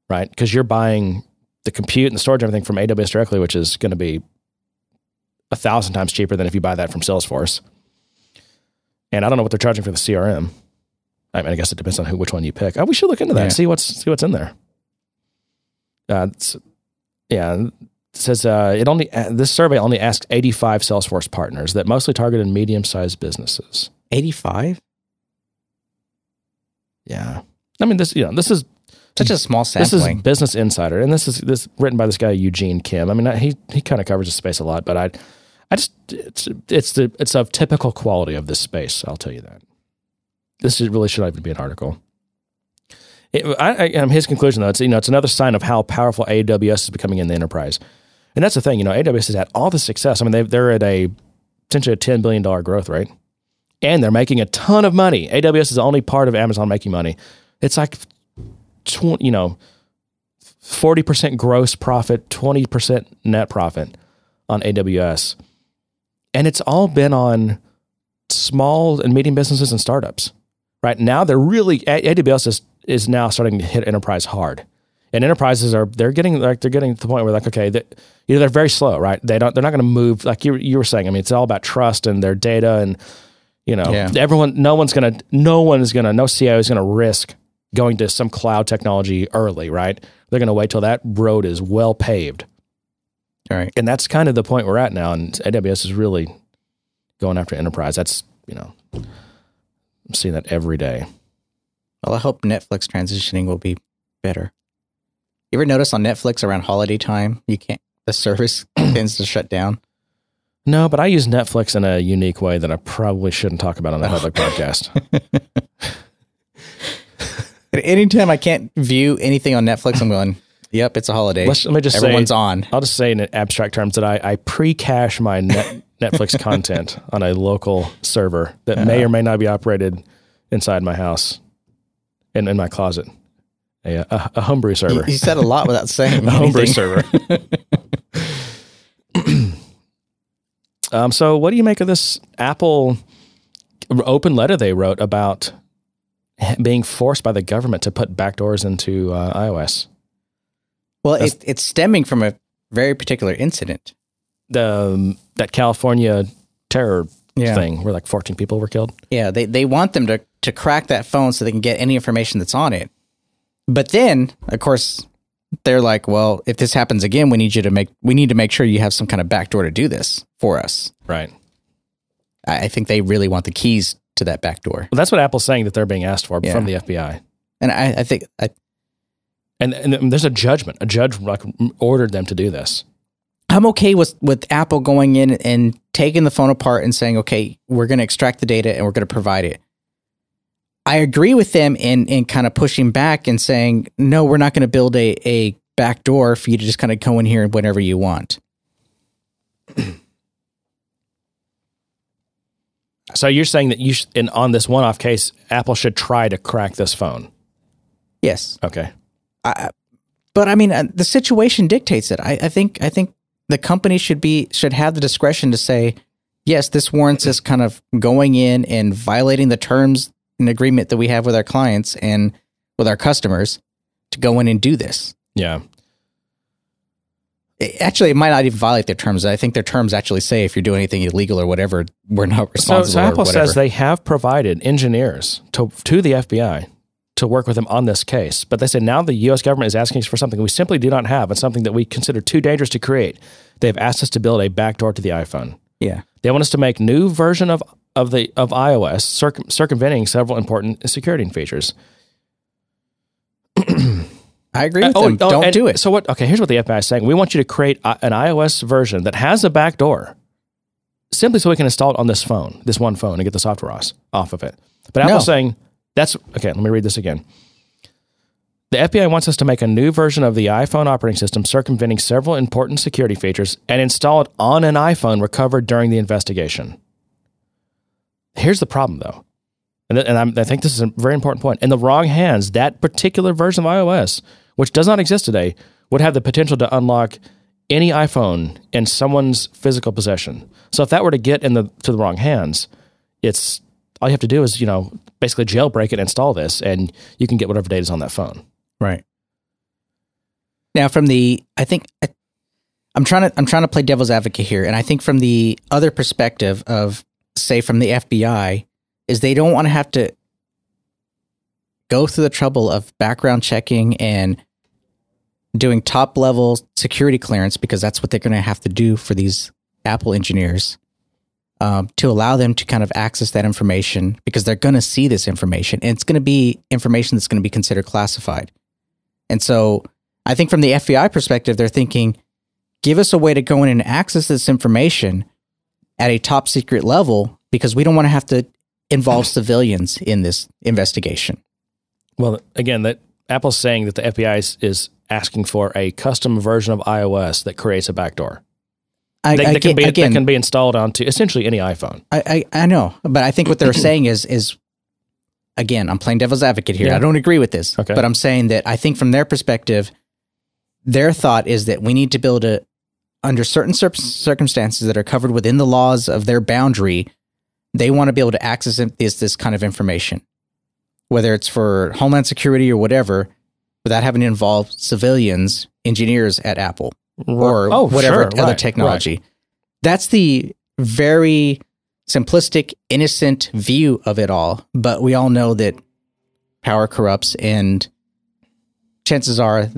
right? Because you're buying the compute and the storage and everything from AWS directly, which is going to be a thousand times cheaper than if you buy that from Salesforce. And I don't know what they're charging for the CRM. I mean, I guess it depends on who, which one you pick. Oh, we should look into that. Yeah. See what's see what's in there. Uh, yeah, it says uh, it only uh, this survey only asked 85 Salesforce partners that mostly targeted medium-sized businesses. Eighty five. Yeah, I mean this. You know, this is Such a small sample. this is. Business Insider, and this is this written by this guy Eugene Kim. I mean, he he kind of covers the space a lot, but I I just it's it's the it's of typical quality of this space. I'll tell you that. This is, really should not even be an article. It, I, I, um, his conclusion though, it's you know it's another sign of how powerful AWS is becoming in the enterprise, and that's the thing. You know, AWS has had all the success. I mean, they they're at a essentially a ten billion dollar growth rate, and they're making a ton of money. AWS is the only part of Amazon making money. It's like, tw- you know, forty percent gross profit, twenty percent net profit on AWS, and it's all been on small and medium businesses and startups. Right now, they're really AWS is is now starting to hit enterprise hard, and enterprises are they're getting like they're getting to the point where like okay, they, you know they're very slow, right? They don't they're not going to move like you you were saying. I mean, it's all about trust and their data and you know Yeah. everyone no one's gonna no one is gonna no CIO is gonna risk going to some cloud technology early, right? They're going to wait till that road is well paved. All right. And that's kind of the point we're at now. And AWS is really going after enterprise. That's, you know, I'm seeing that every day. Well, I hope Netflix transitioning will be better. You ever notice on Netflix around holiday time, you can't the service tends to shut down? No, but I use Netflix in a unique way that I probably shouldn't talk about on the public podcast. Anytime I can't view anything on Netflix, I'm going, yep, it's a holiday. Let's, let me just Everyone's say, on. I'll just say in abstract terms that I, I pre-cache my net, Netflix content on a local server that Uh-huh. may or may not be operated inside my house and in my closet. A, a, a homebrew server. you said a lot without saying a homebrew server. um, so, what do you make of this Apple open letter they wrote about being forced by the government to put backdoors into uh, iOS? Well, it, it's stemming from a very particular incident. The um, that California terror Yeah. thing where like 14 people were killed. Yeah, they, they want them to, to crack that phone so they can get any information that's on it. But then, of course, they're like, well, if this happens again, we need you to make we need to make sure you have some kind of backdoor to do this for us. Right. I, I think they really want the keys to that backdoor. Well, that's what Apple's saying that they're being asked for Yeah. from the FBI. And I, I think I, And, and there's a judgment. A judge like ordered them to do this. I'm okay with with Apple going in and taking the phone apart and saying, okay, we're going to extract the data and we're going to provide it. I agree with them in in kind of pushing back and saying, no, we're not going to build a a back door for you to just kind of go in here whenever you want. So you're saying that you sh- in on this one-off case, Apple should try to crack this phone. Yes, Okay. I, but I mean, uh, the situation dictates it. I, I think I think the company should be should have the discretion to say, yes, this warrants us kind of going in and violating the terms and agreement that we have with our clients and with our customers to go in and do this. Yeah. It- actually, it might not even violate their terms. I think their terms actually say if you're doing anything illegal or whatever, we're not responsible. so or Apple whatever. says they have provided engineers to to the FBI to work with them on this case, but they said now the U.S. government is asking us for something we simply do not have and something that we consider too dangerous to create. They've asked us to build a backdoor to the iPhone. yeah. They want us to make new version of of the of iOS, circum, circumventing several important security features. I agree uh, with Oh, them. oh, Don't and do it. So what? Okay, here's what the FBI is saying: We want you to create a, an iOS version that has a backdoor, simply so we can install it on this phone, this one phone, and get the software off, off of it. But Apple's No. saying that's okay. Let me read this again. The FBI wants us to make a new version of the iPhone operating system, circumventing several important security features, and install it on an iPhone recovered during the investigation. Here's the problem, though, and, th- and I think this is a very important point. In the wrong hands, that particular version of iOS, which does not exist today, would have the potential to unlock any iPhone in someone's physical possession. So if that were to get in the to the wrong hands, it's all you have to do is you know basically jailbreak it, and install this, and you can get whatever data is on that phone. Right. Now, from the, I think I, I'm trying to I'm trying to play devil's advocate here, and I think from the other perspective of, say, from the FBI, is they don't want to have to go through the trouble of background checking and doing top level security clearance because that's what they're going to have to do for these Apple engineers um, to allow them to kind of access that information because they're going to see this information and it's going to be information that's going to be considered classified. And so I think from the FBI perspective, they're thinking, give us a way to go in and access this information at a top secret level because we don't want to have to involve civilians in this investigation. Well, again, that Apple's saying that the FBI is, is asking for a custom version of iOS that creates a backdoor. I, That, I that can be again, that can be installed onto essentially any iPhone. I, I, I know, but I think what they're saying is is again, I'm playing devil's advocate here. Yeah. I don't agree with this, Okay. but I'm saying that I think from their perspective, their thought is that we need to build a under certain cir- circumstances that are covered within the laws of their boundary. They want to be able to access this this kind of information, whether it's for homeland security or whatever, without having to involve civilians, engineers at Apple or Oh, whatever sure, other right, technology. That's the very simplistic, innocent view of it all. But we all know that power corrupts, and chances are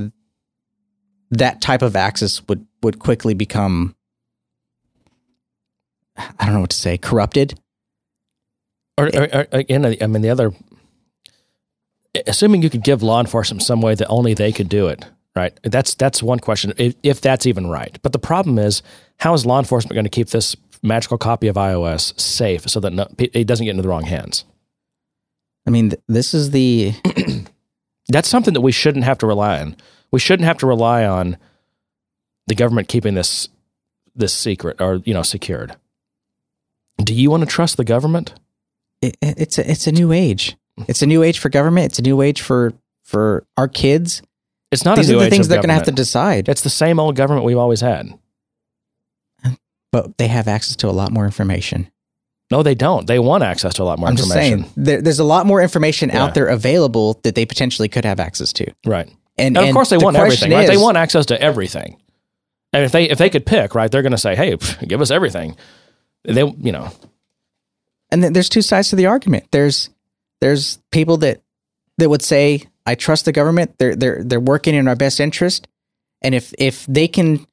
that type of access would would quickly become I don't know what to say corrupted. Or, or, or again, I mean, the other, assuming you could give law enforcement some way that only they could do it, right? That's that's one question, if, if that's even right. But the problem is, how is law enforcement going to keep this magical copy of iOS safe so that no, it doesn't get into the wrong hands? I mean, th- this is the That's something that we shouldn't have to rely on. We shouldn't have to rely on the government keeping this this secret or you know secured. Do you want to trust the government? it, it- it's a, it's a new age. It's a new age for government. It's a new age for for our kids. It's not These are the things they're going to have to decide. It's the same old government we've always had. But they have access to a lot more information. No, they don't. They want access to a lot more I'm just information. saying there, there's a lot more information Yeah. out there available that they potentially could have access to. Right. And, And, of course they the want everything, right? They want access to everything. And if they if they could pick, right, they're going to say, "Hey, pff, give us everything." They, you know, and then there's two sides to the argument. There's there's people that that would say, "I trust the government. They're they're they're working in our best interest." And if if they can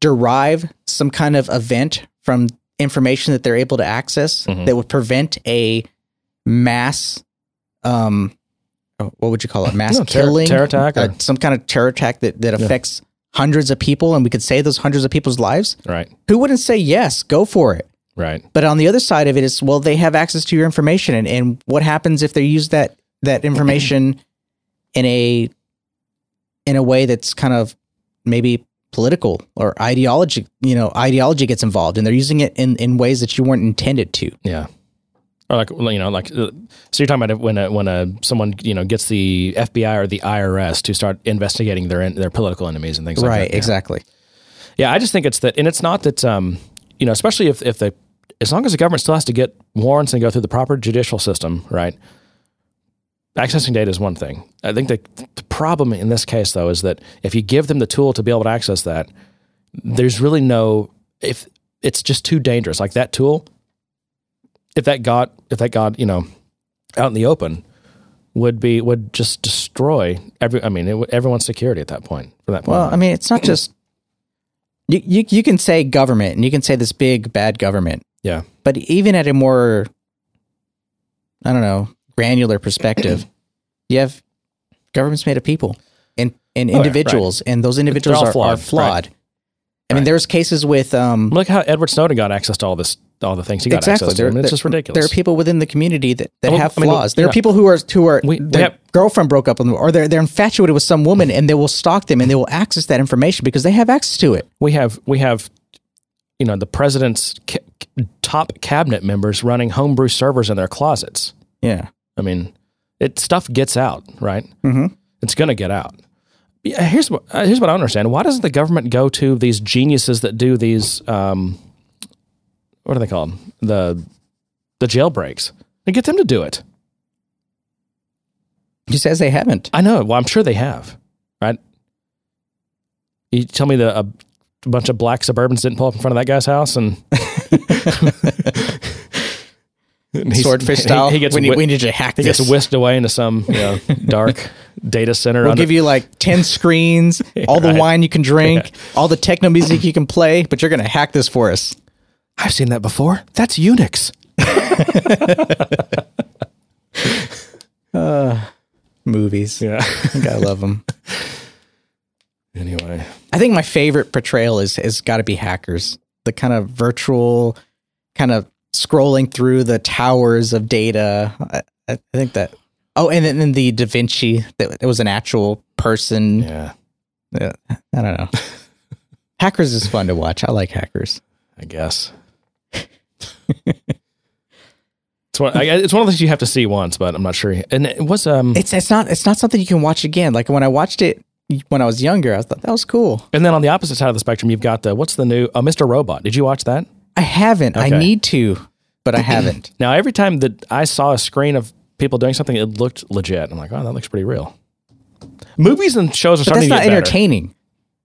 derive some kind of event from information that they're able to access Mhm. that would prevent a mass um oh, what would you call it mass No, killing terror attack uh, some kind of terror attack that, that affects hundreds of people and we could save those hundreds of people's lives right, who wouldn't say yes go for it right. but on the other side of it is, well, they have access to your information, and, and what happens if they use that that information in a in a way that's kind of maybe political or ideology, you know, ideology gets involved, and they're using it in in ways that you weren't intended to. Yeah. Or like you know, like uh, so you're talking about when a, when a someone you know gets the FBI or the IRS to start investigating their their political enemies and things like that. right, exactly. Yeah, I just think it's that, and it's not that, um, you know, especially if if the as long as the government still has to get warrants and go through the proper judicial system, right? Accessing data is one thing. I think the, the problem in this case, though, is that if you give them the tool to be able to access that, there's really no if it's just too dangerous. Like that tool, if that got if that got you know out in the open, would be would just destroy every. I mean, it, everyone's security at that point. From that point, Well, on. I mean, it's not just you, you. You can say government, and you can say this big bad government, yeah, but even at a more, I don't know, granular perspective, you have governments made of people and and Oh, yeah, right. individuals, and those individuals are flawed, are flawed. right. I mean, Right. there's cases with um Look how Edward Snowden got access to all this, all the things he got exactly. access to. There, it's there- just ridiculous. There are people within the community that, that Well, have I mean, flaws. there yeah. are people who are who are We- their have- girlfriend broke up with them, or they're they're infatuated with some woman, and they will stalk them and they will access that information because they have access to it. we have, we have, you know, the president's ca- top cabinet members running homebrew servers in their closets. Yeah. I mean, it stuff gets out, right? Mhm. It's going to get out. Yeah, here's what uh, here's what I understand. Why doesn't the government go to these geniuses that do these? Um, what are they called? The the jailbreaks and get them to do it. He says they haven't. I know. Well, I'm sure they have, right? You tell me that a bunch of black Suburbans didn't pull up in front of that guy's house and, Swordfish style. He, gets we, need, whi- we need you to hack he this. gets whisked away into some you know dark data center. We'll under- give you like 10 screens, all the Right. wine you can drink, all the techno music you can play, but you're going to hack this for us. I've seen that before. That's Unix. Movies. Yeah. I love them. anyway, I think my favorite portrayal is has got to be hackers. The kind of virtual, kind of scrolling through the towers of data. I, I think that. Oh, and then, the Da Vinci. That it was an actual person. yeah, Yeah, I don't know. hackers is fun to watch. I like hackers. I guess. it's one. I, it's one of those you have to see once, but I'm not sure. And it was um. It's it's not it's not something you can watch again. Like when I watched it when I was younger, I thought that was cool. and then on the opposite side of the spectrum, you've got the what's the new uh, Mr. Robot. Did you watch that? I haven't. I need to, but I haven't. Now, every time that I saw a screen of people doing something, it looked legit. I'm like, oh, that looks pretty real. Movies and shows are But starting that's to not get better. entertaining.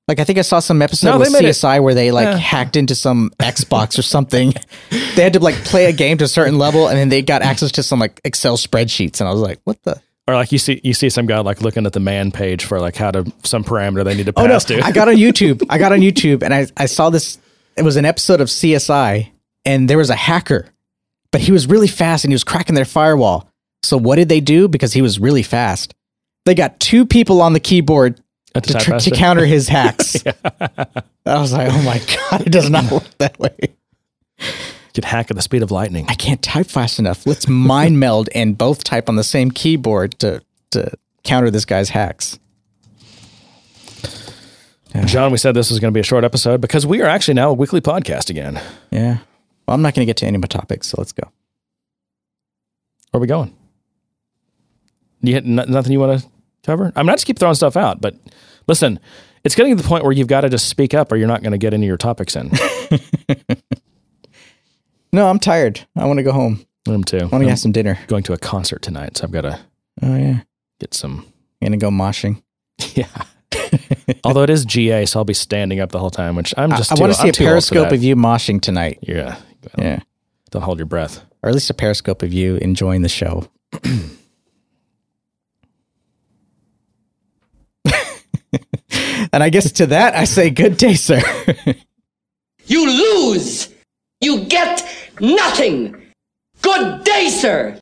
Like I think I saw some episode No, with they it- CSI where they like Yeah. hacked into some Xbox or something. they had to like play a game to a certain level, and then they got access to some like Excel spreadsheets, and I was like, "What the?" Or like you see you see some guy like looking at the man page for like how to some parameter they need to pass Oh no! to. I got on YouTube. I got on YouTube and I, I saw this. It was an episode of CSI, and there was a hacker, but he was really fast and he was cracking their firewall. So what did they do? Because he was really fast, they got two people on the keyboard to, tr- to counter his hacks. I was like, oh my god, it does not work that way. You can hack at the speed of lightning. I can't type fast enough. Let's mind meld and both type on the same keyboard to to counter this guy's hacks. John, we said this was going to be a short episode because we are actually now a weekly podcast again. Yeah. Well, I'm not going to get to any of my topics, so let's go. Where are we going? You had n- nothing you want to cover? I mean, I just keep throwing stuff out, but listen, it's getting to the point where you've got to just speak up or you're not going to get any of your topics in. No, I'm tired. I want to go home. Them too. I want to have some dinner. going to a concert tonight, so I've got to Oh yeah. get some. I'm gonna go moshing. Yeah. Although it is GA, so I'll be standing up the whole time, which I'm just. I too- want to see I'm a too old for periscope of you moshing tonight. Yeah. Yeah. Don't hold your breath. Or at least a periscope of you enjoying the show. and I guess to that I say good day, sir. You lose! You get nothing! Good day, sir!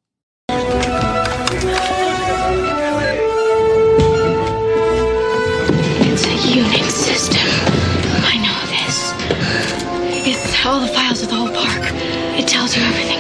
All the files of the whole park. It tells you everything.